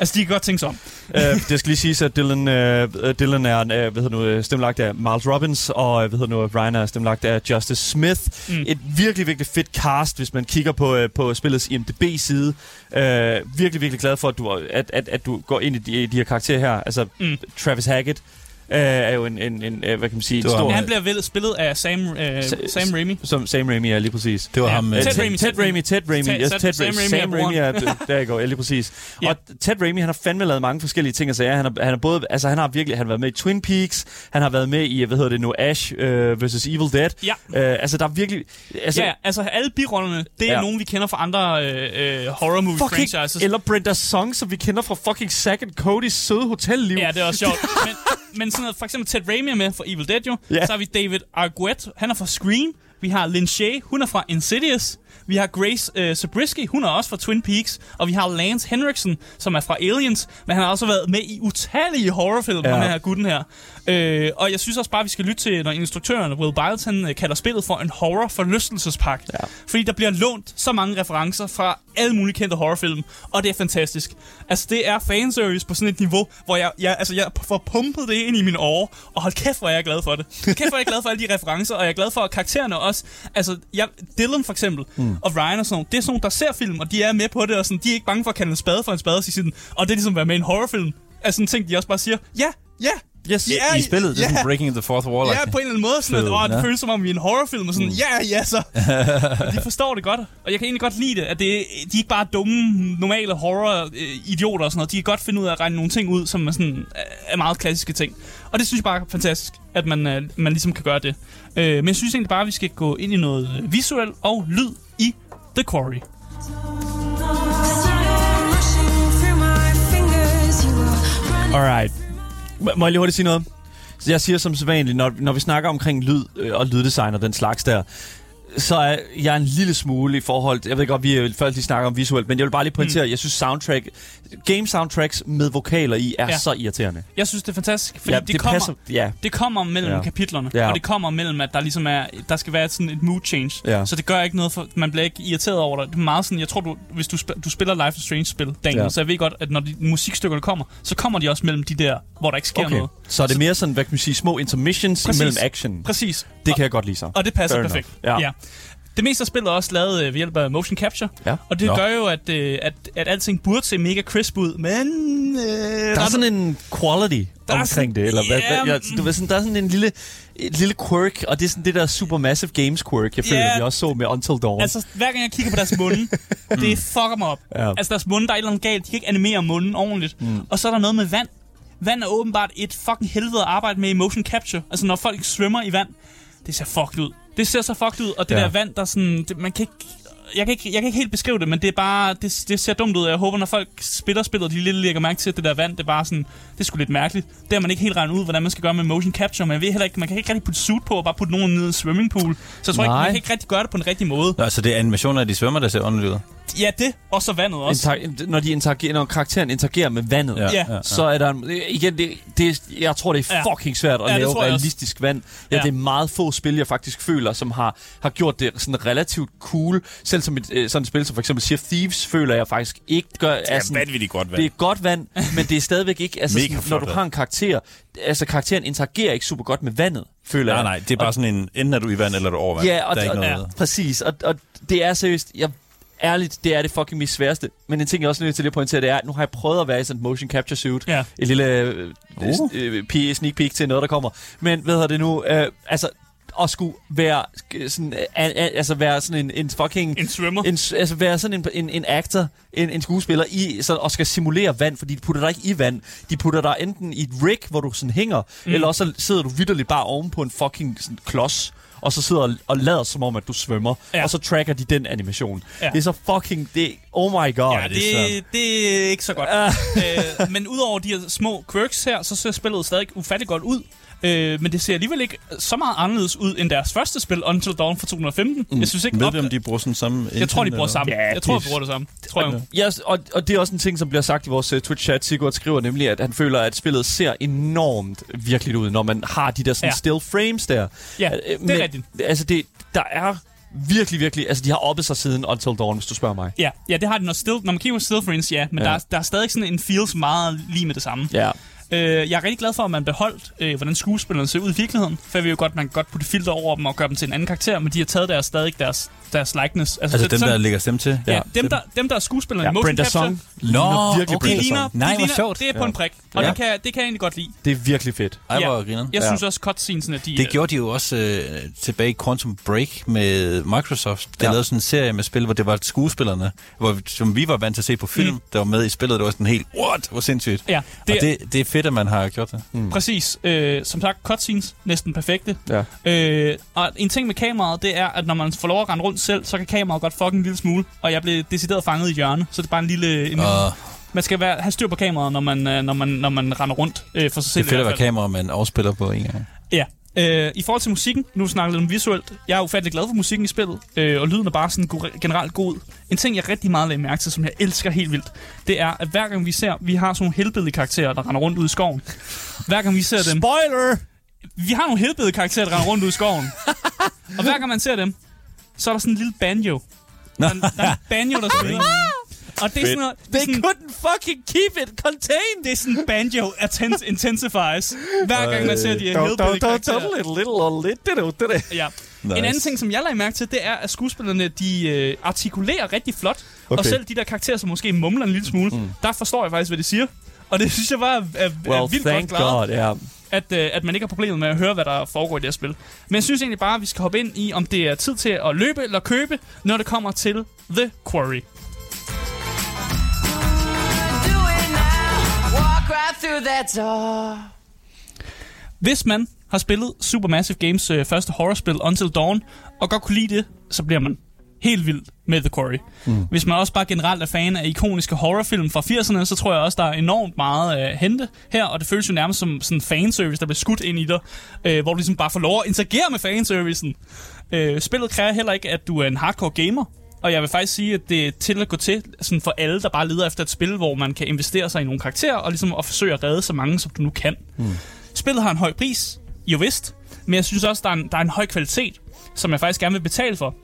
Altså, de kan godt tænke sig om. uh, det skal lige siges, at Dylan, uh, Dylan er uh, hvad hedder nu, øh, stemmelagt af Miles Robbins, og øh, hvad hedder nu, Ryan er stemmelagt af Justice Smith. Mm. Et virkelig, virkelig fedt cast, hvis man kigger på, uh, på spillets IMDb-side. Uh, virkelig, virkelig glad for, at du, at, at, at du går ind i de, de her karakterer her. Altså, mm. Travis Hackett uh, er jo en, en, en uh, hvad kan man sige, en stor... ham. Han bliver vel spillet af Sam, øh, Sa- Sam Raimi. Som Sam Raimi er lige præcis. Det var Ja. ham. Øh, øh, Ted Ted, Raimi, Ted, Ted Raimi, Ted Raimi, Ted- yes, Ted- Ted, Raimi Sam Raimi er, der går lige præcis. Ja. Og Ted Raimi, han har fandme lavet mange forskellige ting og sager. Han har, han har både, altså han har virkelig, han har været med i Twin Peaks, han har været med i, hvad hedder det nu, Ash uh, vs. Evil Dead. Ja. Uh, altså der er virkelig, altså, Ja, altså alle birollerne, det er Ja. nogen, vi kender fra andre øh, øh, horror movie fucking, franchises. eller Brenda Song, som vi kender fra fucking Zack and Cody's søde hotelliv. Ja, det er også sjovt. men, men sådan noget, for eksempel Ted Raimi er med fra Evil Dead jo. Ja. Så har vi David Arquette, han er fra Scream. Vi har Lin Shay, hun er fra Insidious. Vi har Grace øh, Zabriskie, hun er også fra Twin Peaks. Og vi har Lance Henriksen, som er fra Aliens. Men han har også været med i utallige horrorfilm. Ja. den her gutten her. Øh, og jeg synes også bare, vi skal lytte til, når instruktøren Will Biles, han øh, kalder spillet for en horror forlystelsespark. Ja. Fordi der bliver lånt så mange referencer fra alle mulige kendte horrorfilm, og det er fantastisk. Altså, det er fanservice på sådan et niveau, hvor jeg, jeg, altså, jeg får pumpet det ind i mine år, og hold kæft, hvor er jeg glad for det. Kæft, hvor er jeg glad for alle de referencer, og jeg er glad for at karaktererne også. Altså, jeg, Dylan for eksempel, mm. og Ryan og sådan det er sådan nogle, der ser film, og de er med på det, og sådan, de er ikke bange for at kalde en spade for en spade, og sådan, og det er ligesom at være med i en horrorfilm. Altså sådan en ting, de også bare siger, ja, ja, Yes. Ja, I spillet, det er ja. sådan breaking the fourth wall. Ja, på en eller anden måde. Sådan, at, åh, det ja. føles som om, vi er en horrorfilm. Og sådan, ja, ja, så. De forstår det godt. Og jeg kan egentlig godt lide det, at det, de er ikke bare dumme, normale horror-idioter og sådan noget. De kan godt finde ud af at regne nogle ting ud, som er, sådan, er meget klassiske ting. Og det synes jeg bare er fantastisk, at man, øh, man ligesom kan gøre det. Øh, men jeg synes egentlig bare, at vi skal gå ind i noget øh, visuelt og lyd i The Quarry. Alright. Må- Må jeg lige hurtigt sige noget? Så jeg siger som sædvanligt, når, når vi snakker omkring lyd øh, og lyddesign og den slags der, så er jeg en lille smule i forhold... Jeg ved godt, vi er først lige snakker om visuelt, men jeg vil bare lige pointere, mm. jeg synes soundtrack... Game soundtracks med vokaler i er Ja. så irriterende. Jeg synes, det er fantastisk, fordi ja, det, det kommer... passer. Ja, Det kommer mellem ja. Kapitlerne, ja. Og det kommer mellem, at der ligesom er, der skal være sådan et mood change. Ja. Så det gør ikke noget, for man bliver ikke irriteret over det. Det er meget sådan, jeg tror, du, hvis du, sp- du spiller Life is Strange-spil, Daniel, ja. Så jeg ved godt, at når de musikstykkerne kommer, så kommer de også mellem de der, hvor der ikke sker okay. noget. Så er det mere sådan, hvad kan man sige, små intermissions Præcis. imellem action. Præcis. Det og, kan jeg godt lide så. og det passer Fair perfekt. enough. Ja. ja. Det meste af spillet er også lavet øh, ved hjælp af motion capture, Ja. og det Nå. gør jo, at, øh, at, at alting burde se mega crisp ud, men... Øh, Der er sådan en quality Der er omkring sådan- det, eller hvad, Ja, hvad, jeg, du ved, sådan, der er sådan en lille, et lille quirk, og det er sådan det der Supermassive Games quirk, jeg føler, Ja. vi også så med Until Dawn. Altså, hver gang jeg kigger på deres munde, det fucker mig op. Ja. Altså, deres munde, der er et eller andet galt. De kan ikke animere munden ordentligt. Mm. Og så er der noget med vand. Vand er åbenbart et fucking helvede at arbejde med i motion capture. Altså, når folk svømmer i vand, det ser fucked ud. Det ser så fucked ud, og det Ja. der vand, der sådan... Det, man kan ikke... Jeg kan, ikke, jeg kan ikke helt beskrive det, men det er bare, det, det ser dumt ud. Jeg håber, når folk spiller spillet, de lige lægger mærke til, at det der vand, det er bare sådan, det er sgu lidt mærkeligt. Det har man ikke helt regnet ud, hvordan man skal gøre med motion capture, men jeg ved heller ikke, man kan ikke rigtig putte suit på og bare putte nogen ned i en swimmingpool. Så jeg tror ikke, Nej. man kan ikke rigtig gøre det på den rigtige måde. Nå, altså det er animationer af de svømmer, der ser underligt ud. Ja, det, og så vandet også. Inter- når, de interagerer, når karakteren interagerer med vandet, Ja, Ja. ja. så er der en, igen, det, det, jeg tror, det er fucking svært at Ja, det lave jeg også. realistisk vand. Ja, Ja. Det er meget få spil, jeg faktisk føler, som har, har gjort det sådan relativt cool. Selv som et øh, sådan et spil som for eksempel Sea of Thieves, føler jeg faktisk ikke gør... Det er vanvittigt godt vand. Det er godt vand, men det er stadigvæk ikke... Altså, sådan, når du har en karakter... Altså, karakteren interagerer ikke super godt med vandet, føler Nej, jeg. nej, det er bare sådan en, enten er du i vand, eller er du over vand. Ja, og, der er ikke og, noget. ja, præcis. Og, og det er seriøst... Jeg, ærligt, det er det fucking mest sværeste. Men en ting, jeg også er nødt til at pointere, det er, at nu har jeg prøvet at være i sådan et motion capture suit. Ja. Et lille øh, Uh. øh, sneak peek til noget, der kommer. Men hvad hedder det nu? Øh, altså, at skulle være sådan, øh, altså være sådan en, en fucking... En svømmer. En, altså være sådan en, en, en actor, en, en skuespiller, i, så, og skal simulere vand, fordi de putter dig ikke i vand. De putter dig enten i et rig, hvor du sådan hænger, mm. eller også så sidder du vidderligt bare oven på en fucking sådan, klods, og så sidder og, lader som om, at du svømmer. Ja. Ja. Og så tracker de den animation. Ja. Ja. Det er så fucking... Det, oh my god. Ja, det, det er ikke så godt. øh, men udover de her små quirks her, så ser spillet stadig ufattelig godt ud. Øh, men det ser alligevel ikke så meget anderledes ud end deres første spil, Until Dawn fra 2015. Mm. Jeg synes ikke, Ved op- du, om de bruger sådan samme jeg tror, de bruger eller? samme. Ja, jeg tror, de bruger det samme. Tror jeg. Ja, og, og det er også en ting, som bliver sagt i vores uh, Twitch-chat. Sigurd skriver nemlig, at han føler, at spillet ser enormt virkeligt ud, når man har de der sådan Ja. still frames der. Ja, Øh, det er rigtigt. Altså, det, der er virkelig, virkelig... Altså, de har oppet sig siden Until Dawn, hvis du spørger mig. Ja, ja, det har de, når, still, når man kigger på still frames, ja. Men ja. Ja. Der, er, der er stadig sådan en feels meget lige med det samme. Ja. Øh, jeg er rigtig glad for, at man beholdt, øh, hvordan skuespillerne ser ud i virkeligheden. For jeg ved jo godt, man kan godt putte filter over dem og gøre dem til en anden karakter, men de har taget deres, stadig deres, deres likeness. Altså det, dem, sådan- der lægger stemme til? Ja, dem, der, dem, der er skuespillerne ja i motion Brenda capture, Song Nå, virkelig okay. det ligner, Song. Nej, det, ligner, sjovt. det er på Ja. en prik, og Ja. det, kan, det kan jeg egentlig godt lide. Det er virkelig fedt. Ej, hvor Ja. Jeg Ja. synes også, cutscenesene, de... Det gjorde de jo også øh, tilbage i Quantum Break med Microsoft. De Ja. lavede sådan en serie med spil, hvor det var skuespillerne, hvor, som vi var vant til at se på film, Mm. der var med i spillet. Det var sådan helt, what, hvor sindssygt. Ja, Det, det, og det, det er fedt, at man har gjort det. mm. præcis. Øh, som sagt, cutscenes næsten perfekte. Ja. Øh, og en ting med kameraet, det er, at når man får lov at rende rundt selv, så kan kameraet godt fucking en lille smule. Og jeg blev decideret fanget i hjørne, så det er bare en lille... En, Og man skal være, have styr på kameraet, når man, øh, når man, når man render rundt øh, for sig det selv. er fedt at være kamera, man afspiller på en gang. Ja. Øh, I forhold til musikken, nu snakker lidt om visuelt. Jeg er ufattelig glad for musikken i spillet, øh, og lyden er bare sådan go- generelt god. En ting, jeg rigtig meget lagde mærke til, som jeg elsker helt vildt, det er, at hver gang vi ser, vi har sådan nogle helbede karakterer, der render rundt ud i skoven. Hver gang vi ser dem, Spoiler! vi har nogle helbede karakterer, der render rundt ud i skoven. og hver gang man ser dem, så er der sådan en lille banjo. Der, er der er en banjo, der spiller. Og det er sådan noget, det er They sådan, couldn't fucking keep it contained! det er sådan banjo attens- intensifies. Hver gang man ser de her det. Ja. Nice. En anden ting, som jeg lagde mærke til, det er, at skuespillerne, de øh, artikulerer rigtig flot. Okay. Og selv de der karakterer, som måske mumler en lille smule, mm. der forstår jeg faktisk, hvad de siger. Og det synes jeg bare er, er, er Well, vildt godt thank klaret, God, ja. At, øh, at man ikke har problemer med at høre, hvad der foregår i det her spil. Men jeg synes egentlig bare, at vi skal hoppe ind i, om det er tid til at løbe eller købe, når det kommer til The Quarry. Hvis man har spillet Supermassive Games øh, første horrorspil, Until Dawn, og godt kunne lide det, så bliver man helt vild med The Quarry. Mm. Hvis man også bare generelt er fan af ikoniske horrorfilm fra 80'erne, så tror jeg også, der er enormt meget at øh, hente her, og det føles jo nærmest som sådan en fanservice, der bliver skudt ind i dig, øh, hvor du ligesom bare får lov at interagere med fanservicen. Øh, spillet kræver heller ikke, at du er en hardcore gamer, og jeg vil faktisk sige, at det er til at gå til sådan for alle, der bare leder efter et spil, hvor man kan investere sig i nogle karakterer, og ligesom at forsøge at redde så mange, som du nu kan. Mm. Spillet har en høj pris, jo vist, men jeg synes også, der er en, der er en høj kvalitet, som jeg faktisk gerne vil betale for.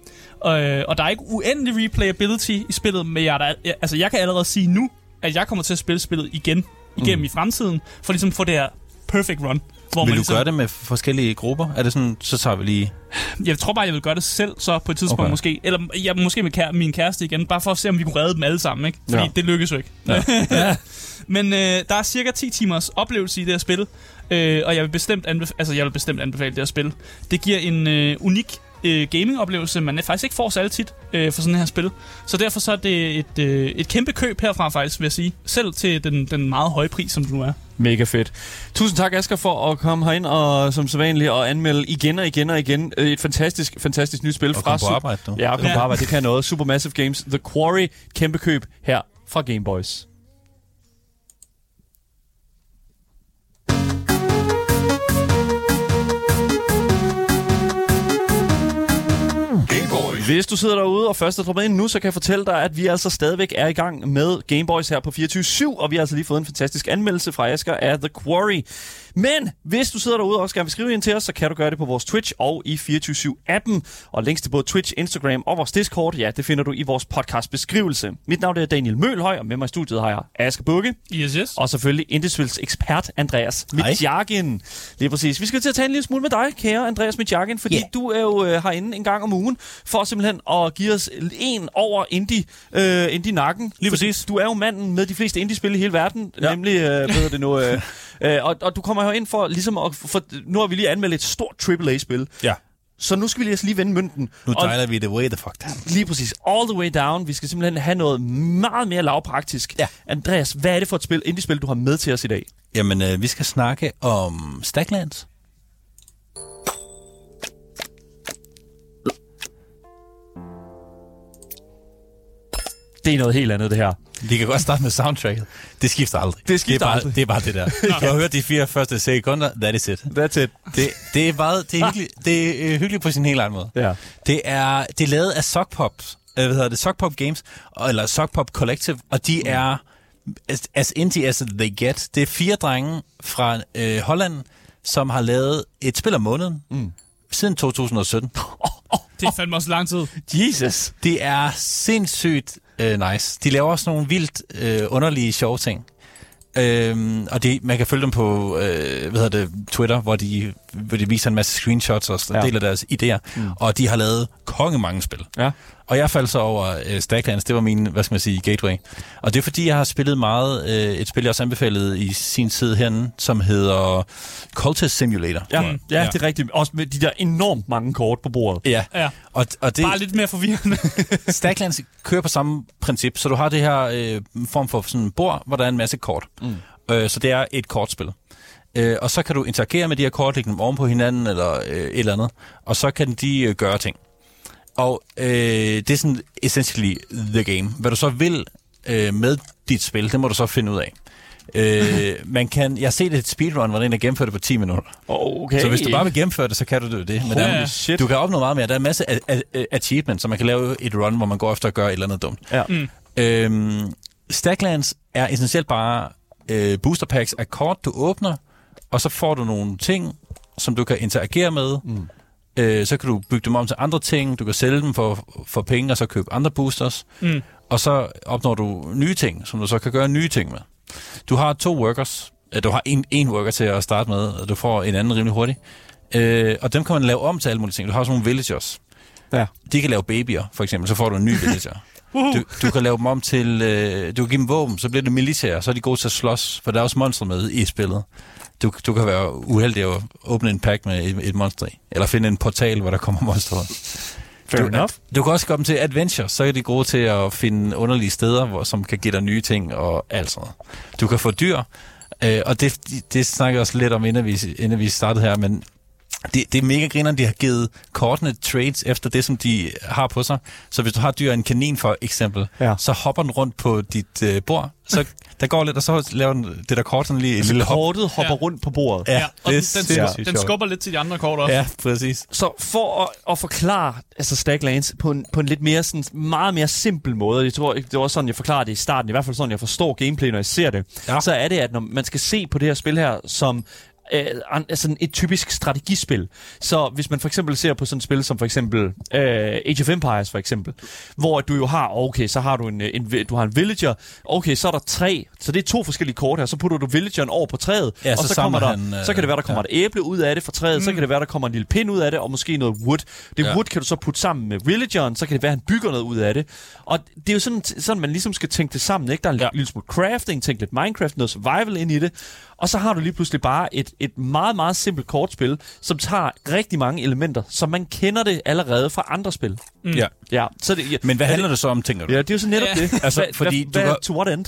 Øh, og der er ikke uendelig replayability i spillet, men jeg, er der, jeg, altså, jeg kan allerede sige nu, at jeg kommer til at spille spillet igen, igennem mm. i fremtiden, for ligesom at få det her perfect run. Hvor Vil du ligesom, gøre det med forskellige grupper? Er det sådan, så tager vi lige... Jeg tror bare, jeg vil gøre det selv, så på et tidspunkt Okay. måske. Eller jeg, måske med kære, min kæreste igen, bare for at se, om vi kunne redde dem alle sammen, ikke? Fordi Ja. ja. det lykkes jo ikke. Ja. Men øh, der er cirka 10 timers oplevelse i det her spil, øh, og jeg vil bestemt, anbef- altså, jeg vil bestemt anbefale det her spil. Det giver en øh, unik øh, gaming-oplevelse, man faktisk ikke får så tit øh, for sådan her spil. Så derfor så er det et, øh, et kæmpe køb herfra faktisk, vil jeg sige. Selv til den, den meget høje pris, som det nu er. Mega fedt. Tusind tak, Asger, for at komme herind og som sædvanligt og anmelde igen og igen og igen øh, et fantastisk, fantastisk nyt spil Og fra komme på arbejde, du. Ja, og komme Ja. på arbejde. Det kan noget. Supermassive Games. The Quarry. Kæmpe køb her fra Game Hvis du sidder derude og først er droppet ind nu, så kan jeg fortælle dig, at vi altså stadigvæk er i gang med Gameboys her på 24-7, og vi har altså lige fået en fantastisk anmeldelse fra Asger af The Quarry. Men hvis du sidder derude og også gerne vil skrive ind til os, så kan du gøre det på vores Twitch og i 24-7-appen. Og links til både Twitch, Instagram og vores Discord, ja, det finder du i vores podcast beskrivelse. Mit navn er Daniel Mølhøj, og med mig i studiet har jeg Asger Bukke. Yes, yes. Og selvfølgelig Indesvils ekspert Andreas. Mitjagin. Lige præcis. Vi skal til at tale en lille smule med dig, kære Andreas Mitjagin, fordi yeah. du er jo øh, herinde en gang om ugen for simpelthen at give os en over indie, øh, indie nakken. Lige præcis. Du er jo manden med de fleste indie-spil i hele verden, ja. Nemlig, øh, hedder det nu, øh, øh, og, og du kommer jo ind for ligesom at, for, nu har vi lige anmeldt et stort AAA-spil, Ja. så nu skal vi lige, altså lige vende mønten. Nu dialer vi the way the fuck down. Lige præcis. All the way down. Vi skal simpelthen have noget meget mere lavpraktisk. Ja. Andreas, hvad er det for et spil, indie-spil, du har med til os i dag? Jamen, øh, vi skal snakke om Stacklands. Det er noget helt andet, det her. Vi kan godt starte med soundtracket. Det skifter aldrig. Det skifter det er bare, aldrig. Det er bare det der. Du har hørt de fire første sekunder, that is it. That's it. Det, det er meget, det er hyggeligt, det er øh, hyggeligt på sin helt egen måde. Ja. Det er, det er lavet af Sock Pops, øh, hvad hedder det, Sock Pop Games, eller Sock Pop Collective, og de er as, as indie as they get. Det er fire drenge fra øh, Holland, som har lavet et spil om måneden mm. Siden 2017. Det er fandme også lang tid. Jesus. Det er sindssygt øh, nice. De laver også nogle vildt øh, underlige sjove ting. Øhm, og det, man kan følge dem på øh, hvad hedder det, Twitter, hvor de, hvor de viser en masse screenshots og Ja. deler deres idéer. Mm. Og de har lavet konge mange spil. Ja. Og jeg faldt så over øh, Stacklands, det var min, hvad skal man sige, gateway. Og det er fordi, jeg har spillet meget øh, et spil, jeg også anbefalede i sin tid herinde, som hedder Cultist Simulator. Ja, ja, ja, det er rigtigt. Også med de der enormt mange kort på bordet. Ja, Ja. og, og det, Bare lidt mere forvirrende. Stacklands kører på samme princip, så du har det her øh, form for sådan bord, hvor der er en masse kort. Mm. Øh, så det er et kortspil. Øh, og så kan du interagere med de her kort, lægge dem oven på hinanden, eller øh, et eller andet, og så kan de øh, gøre ting. Og øh, det er sådan essentially the game. Hvad du så vil øh, med dit spil, det må du så finde ud af. Øh, man kan, jeg har set et speedrun, hvor der er en, der gennemførte det på 10 minutter. Okay. Så hvis du bare vil gennemføre det, så kan du det. Men der, Holy er- shit. Du kan opnå meget mere. Der er en masse a- achievements, så man kan lave et run, hvor man går efter at gøre et eller andet dumt. Ja. Mm. Øhm, Stacklands er essentielt bare øh, booster packs af kort, du åbner, og så får du nogle ting, som du kan interagere med. Mm. Øh, så kan du bygge dem om til andre ting, du kan sælge dem for, for penge, og så købe andre boosters. Mm. Og så opnår du nye ting, som du så kan gøre nye ting med. Du har to workers. Øh, Du har en, en worker til at starte med, og du får en anden rimelig hurtigt. Øh, og dem kan man lave om til alle mulige ting. Du har også nogle villagers. Ja. De kan lave babyer, for eksempel. Så får du en ny villager. Du, du kan lave dem om til... Øh, du kan give dem våben, så bliver det militær, så er de gode til at slås, for der er også monstre med i spillet. Du, du kan være uheldig at åbne en pack med et, et monster i, eller finde en portal, hvor der kommer monster ud. Fair du, enough. Du kan også komme til adventure, så er de gode til at finde underlige steder, hvor, som kan give dig nye ting og alt sådan noget. Du kan få dyr, øh, og det, det snakker jeg også lidt om, inden vi, inden vi startede her, men det, det er mega griner, de har givet kortene trades efter det, som de har på sig. Så hvis du har dyr, en kanin for eksempel, Ja. så hopper den rundt på dit øh, bord. Så der går lidt, og så laver den det der kort sådan lige et lille hop. Kortet hopper Ja. rundt på bordet. Ja, og det er den, den, den sjovt. skubber lidt til de andre kort også. Ja, præcis. Så for at, at forklare altså Stacklands på en, på en lidt mere sådan, meget mere simpel måde, jeg tror, det var også sådan, jeg forklarede det i starten, i hvert fald sådan, jeg forstår gameplay, når jeg ser det, ja. Ja. så er det, at når man skal se på det her spil her som øh, an- altså et typisk strategispil. Så hvis man for eksempel ser på sådan et spil som for eksempel øh, Age of Empires for eksempel, hvor du jo har, okay, så har du en, en, du har en villager, okay, så er der tre, så det er to forskellige kort her, så putter du villageren over på træet, Ja, og så så, kommer der, han, øh, så kan det være, der kommer ja. et æble ud af det fra træet, mm. så kan det være, der kommer en lille pind ud af det, og måske noget wood. Det Ja. wood kan du så putte sammen med villageren, så kan det være, han bygger noget ud af det. Og det er jo sådan, sådan man ligesom skal tænke det sammen, ikke? Der er en ja. Lille smule crafting, tænk lidt Minecraft, noget survival ind i det. Og så har du lige pludselig bare et, et meget, meget simpelt kortspil, som tager rigtig mange elementer, som man kender det allerede fra andre spil. Mm. Ja. Ja, så det, ja, Men hvad er handler det? det så om, tænker du? Ja, det er jo så netop Ja. det. Altså, fordi hvad, du hvad, kan- to what end?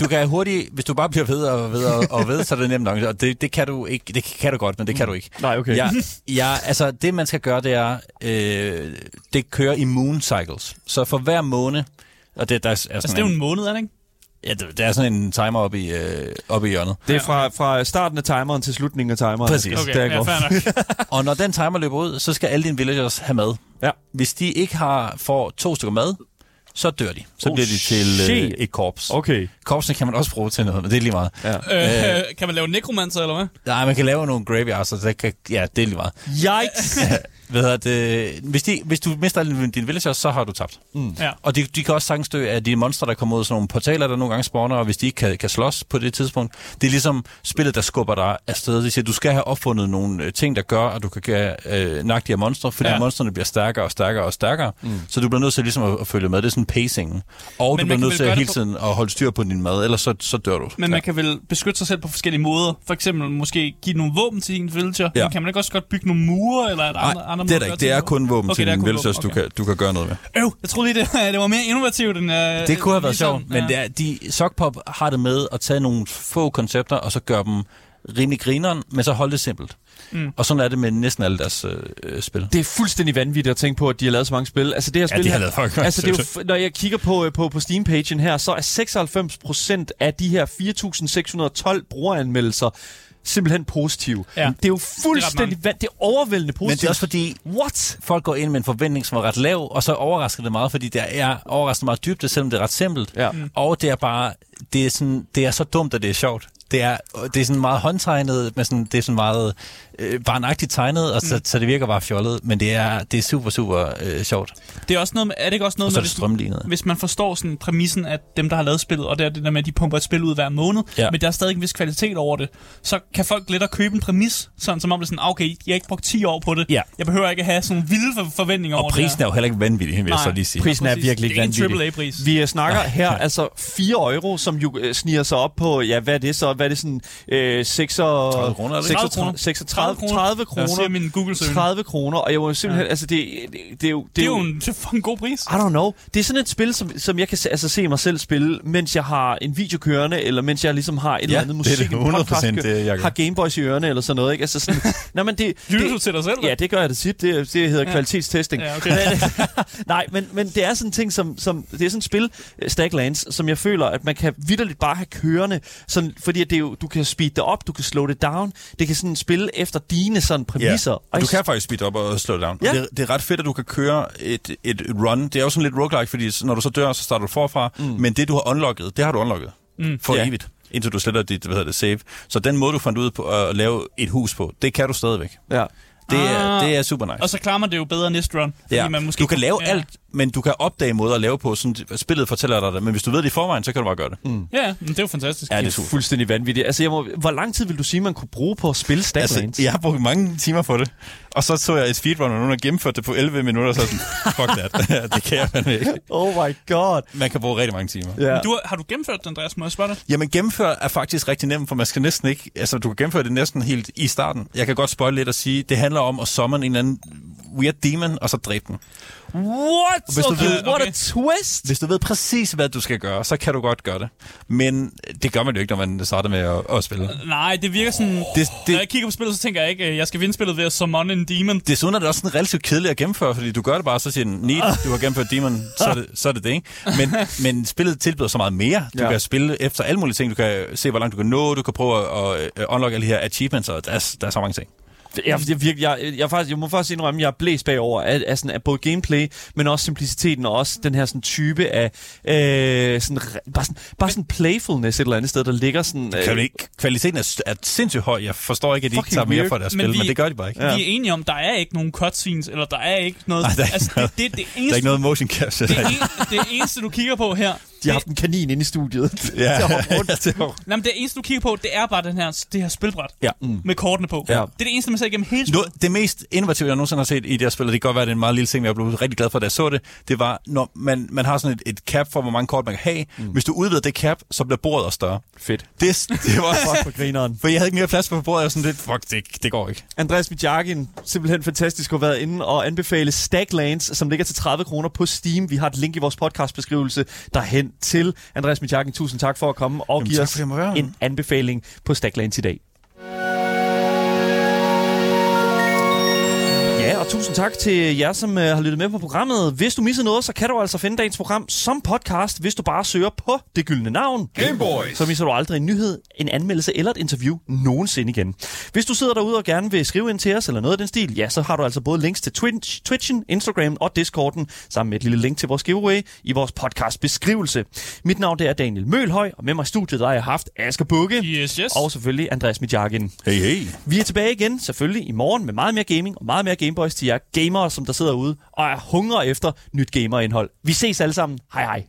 Du kan hurtigt, hvis du bare bliver ved og ved og, og ved, så er det nemt nok. Og det, det kan du ikke. Det kan du godt, men det kan du ikke. Nej, okay. Ja, ja, altså det man skal gøre, det er, øh, det kører i moon cycles. Så for hver måned, og det, der er, er sådan Altså, det er jo en måned, er det ikke? Ja, det, der er sådan en timer oppe i, øh, oppe i hjørnet. Det er fra, fra starten af timeren til slutningen af timeren. Præcis. Okay, Okay, det er ja, fair. Og når den timer løber ud, så skal alle dine villagers have mad. Ja. Hvis de ikke har får to stykker mad, så dør de. Så Oh, bliver de til øh, et korps. Okay. Korpsene kan man også bruge til noget, men det er lige meget. Ja. Øh, kan man lave nekromancer, eller hvad? Nej, man kan lave nogle graveyards, så det kan, ja, det er lige meget. Yikes! Hvad hedder det? Hvis, de, hvis du mister alle dine villagers, så har du tabt. Ja. Og de, de kan også sagtens dø af de monster, der kommer ud af sådan nogle portaler, der nogle gange spawner, og hvis de ikke kan, kan slås på det tidspunkt. Det er ligesom spillet, der skubber dig afsted. Det siger, du skal have opfundet nogle øh, ting, der gør, at du kan gøre øh, nakke de her monstre, fordi Ja. ja. monsterne bliver stærkere og stærkere og stærkere. Mm. Så du bliver nødt til ligesom at, at følge med. Det er sådan pacingen. Og Men du bliver nødt til at hele på- tiden at holde styr på din mad, ellers så, så dør du. Men man kan vel beskytte sig selv på forskellige måder. For eksempel måske give nogle våben til din villager. Ja. Men kan man ikke også godt bygge nogle mure, eller er der Nej, andre, andre det er måder der ikke. Det er kun våben Okay, okay, til kun villagers, våben, du, kan, du kan gøre noget med. Øv, jeg troede lige, det, det var mere innovativt end... Uh, Det kunne have været ligesom- sjovt, men det er, de, Sockpop har det med at tage nogle få koncepter, og så gøre dem rimelig grineren, men så holde det simpelt. Mm. Og sådan er det med næsten alle deres øh, øh, spil. Det er fuldstændig vanvittigt at tænke på, at de har lavet så mange spil. Altså det her spil de har her- lavet mange altså, det er jo, Når jeg kigger på, øh, på, på Steam-pagen her, så er 96% af de her 4.612 brugeranmeldelser simpelthen positive. Ja. Det er jo Det er fuldstændig vand. Det er overvældende positivt. Men det er også fordi, What? folk går ind med en forventning, som er ret lav, og så overrasker det meget, fordi det er overraskende meget dybt, selvom det er ret simpelt. Ja. Mm. Og det er bare, det er, sådan, det er så dumt, at det er sjovt. Det er, det er sådan meget håndtegnet, med sådan, det er sådan meget øh, barnagtigt tegnet, og så, mm. så det virker bare fjollet, men det er, det er super, super øh, sjovt. Det er, også noget med, er det ikke også noget Og så med, det hvis, hvis man forstår sådan præmissen af dem, der har lavet spillet, og det er det der med, at de pumper et spil ud hver måned, Ja. men der er stadig en vis kvalitet over det, så kan folk let at købe en præmis, sådan som om det er sådan, ah, okay, jeg har ikke brugt 10 år på det. Ja. Jeg behøver ikke at have sådan vilde for- forventninger over Og prisen det er jo heller ikke vanvittig, vil jeg Nej. så lige sige. Prisen er virkelig Det er ikke en vanvittig. AAA-pris. Vi øh, snakker her altså 4 euro, som jo øh, sniger sig op på, ja, hvad er det så? Hvad er det sådan, øh, 6 og... 30 kroner, er det ikke? 36, 36, 30 kroner. Jeg ser min google søgning 30 kroner, og jeg må simpelthen, ja. altså det, det, det, er jo... Det er jo en, det er fucking god pris. I don't know. Det er sådan et spil, som, som jeg kan altså, se mig selv spille, mens jeg har en video kørende, eller mens jeg ligesom har et eller andet det er musik, det en 100% podcast, det, jeg gør. har Gameboys i ørerne, eller sådan noget, ikke? Altså sådan, nej, men det, Lytter det, du til dig selv? Ja, det gør jeg det tit. Det, det hedder ja. kvalitetstesting. Ja, okay. Nej, men, men det er sådan en ting, som, som det er sådan et spil, øh, Stacklands, som jeg føler, at man kan vidderligt bare have kørende, sådan, fordi at det er jo, du kan speed det op, du kan slow det down, det kan sådan spille efter dine sådan præmisser. Ja, og du kan faktisk speed op og slow down. Ja. Det, det er ret fedt, at du kan køre et, et run. Det er jo sådan lidt roguelike, fordi når du så dør, så starter du forfra. Mm. Men det, du har unlocket, det har du unlocket. Mm. For Ja. evigt. Indtil du sletter dit hvad hedder det, save. Så den måde, du fandt ud på at lave et hus på, det kan du stadigvæk. Ja. Det, er, Ah. det er super nice. Og så klarer man det jo bedre næste run. Fordi Ja. man måske Du kan lave ja. alt, men du kan opdage måder at lave på, sådan spillet fortæller dig det. Men hvis du ved det i forvejen, så kan du bare gøre det. Mm. Ja, men det er jo fantastisk. Ja, Det det er super. fuldstændig vanvittigt. Altså, jeg må, hvor lang tid vil du sige, man kunne bruge på at spille Stacklands? Altså, jeg har brugt mange timer på det. Og så så jeg et speedrun, og nogen har gennemført det på 11 minutter, så er jeg sådan, fuck that. det kan jeg fandme ikke. Oh my god. Man kan bruge rigtig mange timer. Ja. Men Du, har- du gennemført den, Andreas? Må jeg spørge dig? Jamen, gennemføre er faktisk rigtig nemt, for man skal næsten ikke... Altså, du kan gennemføre det næsten helt i starten. Jeg kan godt spoil lidt og sige, det handler om at summon en eller anden weird demon, og så dræbe den. What? Hvis du okay, ved- what a okay. twist. Hvis du ved præcis, hvad du skal gøre, så kan du godt gøre det. Men det gør man jo ikke, når man starter med at, at spille. Nej, det virker sådan... Det, Når det, jeg kigger på spillet, så tænker jeg ikke, at jeg skal vinde spillet ved at summon en demon. Desuden er det også sådan relativt kedeligt at gennemføre, fordi du gør det bare, så siger den, neat, du har gennemført Demon, så er det så er det, det ikke? Men, men spillet tilbyder så meget mere. Du Ja. ja. kan spille efter alle mulige ting. Du kan se, hvor langt du kan nå. Du kan prøve at, at unlock alle de her achievements, og der er, der er så mange ting. Jeg, jeg, jeg, jeg, jeg, jeg, faktisk, jeg må faktisk indrømme, at jeg er blæst bagover af, af, sådan, af både gameplay, men også simpliciteten, og også den her sådan, type af øh, sådan, re- bare, sådan, bare sådan playfulness et eller andet sted, der ligger sådan... Øh, Kan ikke? Kvaliteten er, er sindssygt høj. Jeg forstår ikke, at de ikke tager mere weird. for deres Men spil, vi- men det gør de bare ikke. Ja. Vi er enige om, der er ikke nogen cutscenes, eller der er ikke noget... Nej, der er ikke altså, noget. det, det, det, Der er eneste, ikke noget motion capture. det, en, det eneste, du kigger på her... de har haft en kanin inde i studiet. Ja, Der var rundt. det er jo- Nej, men det eneste, du kigger på, det er bare den her, det her spilbræt ja. med kortene på. Ja. Det er det eneste, man ser igennem hele spillet. Nu, det mest innovative, jeg nogensinde har set i det her spil, og det kan godt være, at det er en meget lille ting, men jeg blev rigtig glad for, da jeg så det, det var, når man, man har sådan et, et cap for, hvor mange kort man kan have. Mm. Hvis du udvider det cap, så bliver bordet også større. Fedt. Det, det var Fuck for grineren. For jeg havde ikke mere plads på bordet, jeg var sådan lidt, fuck, det, det går ikke. Andreas Mijakin, simpelthen fantastisk at have været inde og anbefale Stacklands, som ligger til 30 kroner på Steam. Vi har et link i vores podcastbeskrivelse derhen til. Andreas Mijakin, tusind tak for at komme og Jamen, give os en anbefaling på Stacklands i dag. Tusind tak til jer, som uh, har lyttet med på programmet. Hvis du misser noget, så kan du altså finde dagens program som podcast, hvis du bare søger på det gyldne navn. Gameboys. Så misser du aldrig en nyhed, en anmeldelse eller et interview nogensinde igen. Hvis du sidder derude og gerne vil skrive ind til os eller noget af den stil, ja, så har du altså både links til Twitch, Twitchen, Instagram og Discorden, sammen med et lille link til vores giveaway i vores podcast beskrivelse. Mit navn det er Daniel Mølhøj, og med mig i studiet der har jeg haft Asger Bukke. Yes, yes. Og selvfølgelig Andreas Midjakin. Hey, hey. Vi er tilbage igen, selvfølgelig i morgen, med meget mere gaming og meget mere Gameboys til jer gamere, som der sidder ude og er hungre efter nyt gamerindhold. Vi ses alle sammen. Hej hej.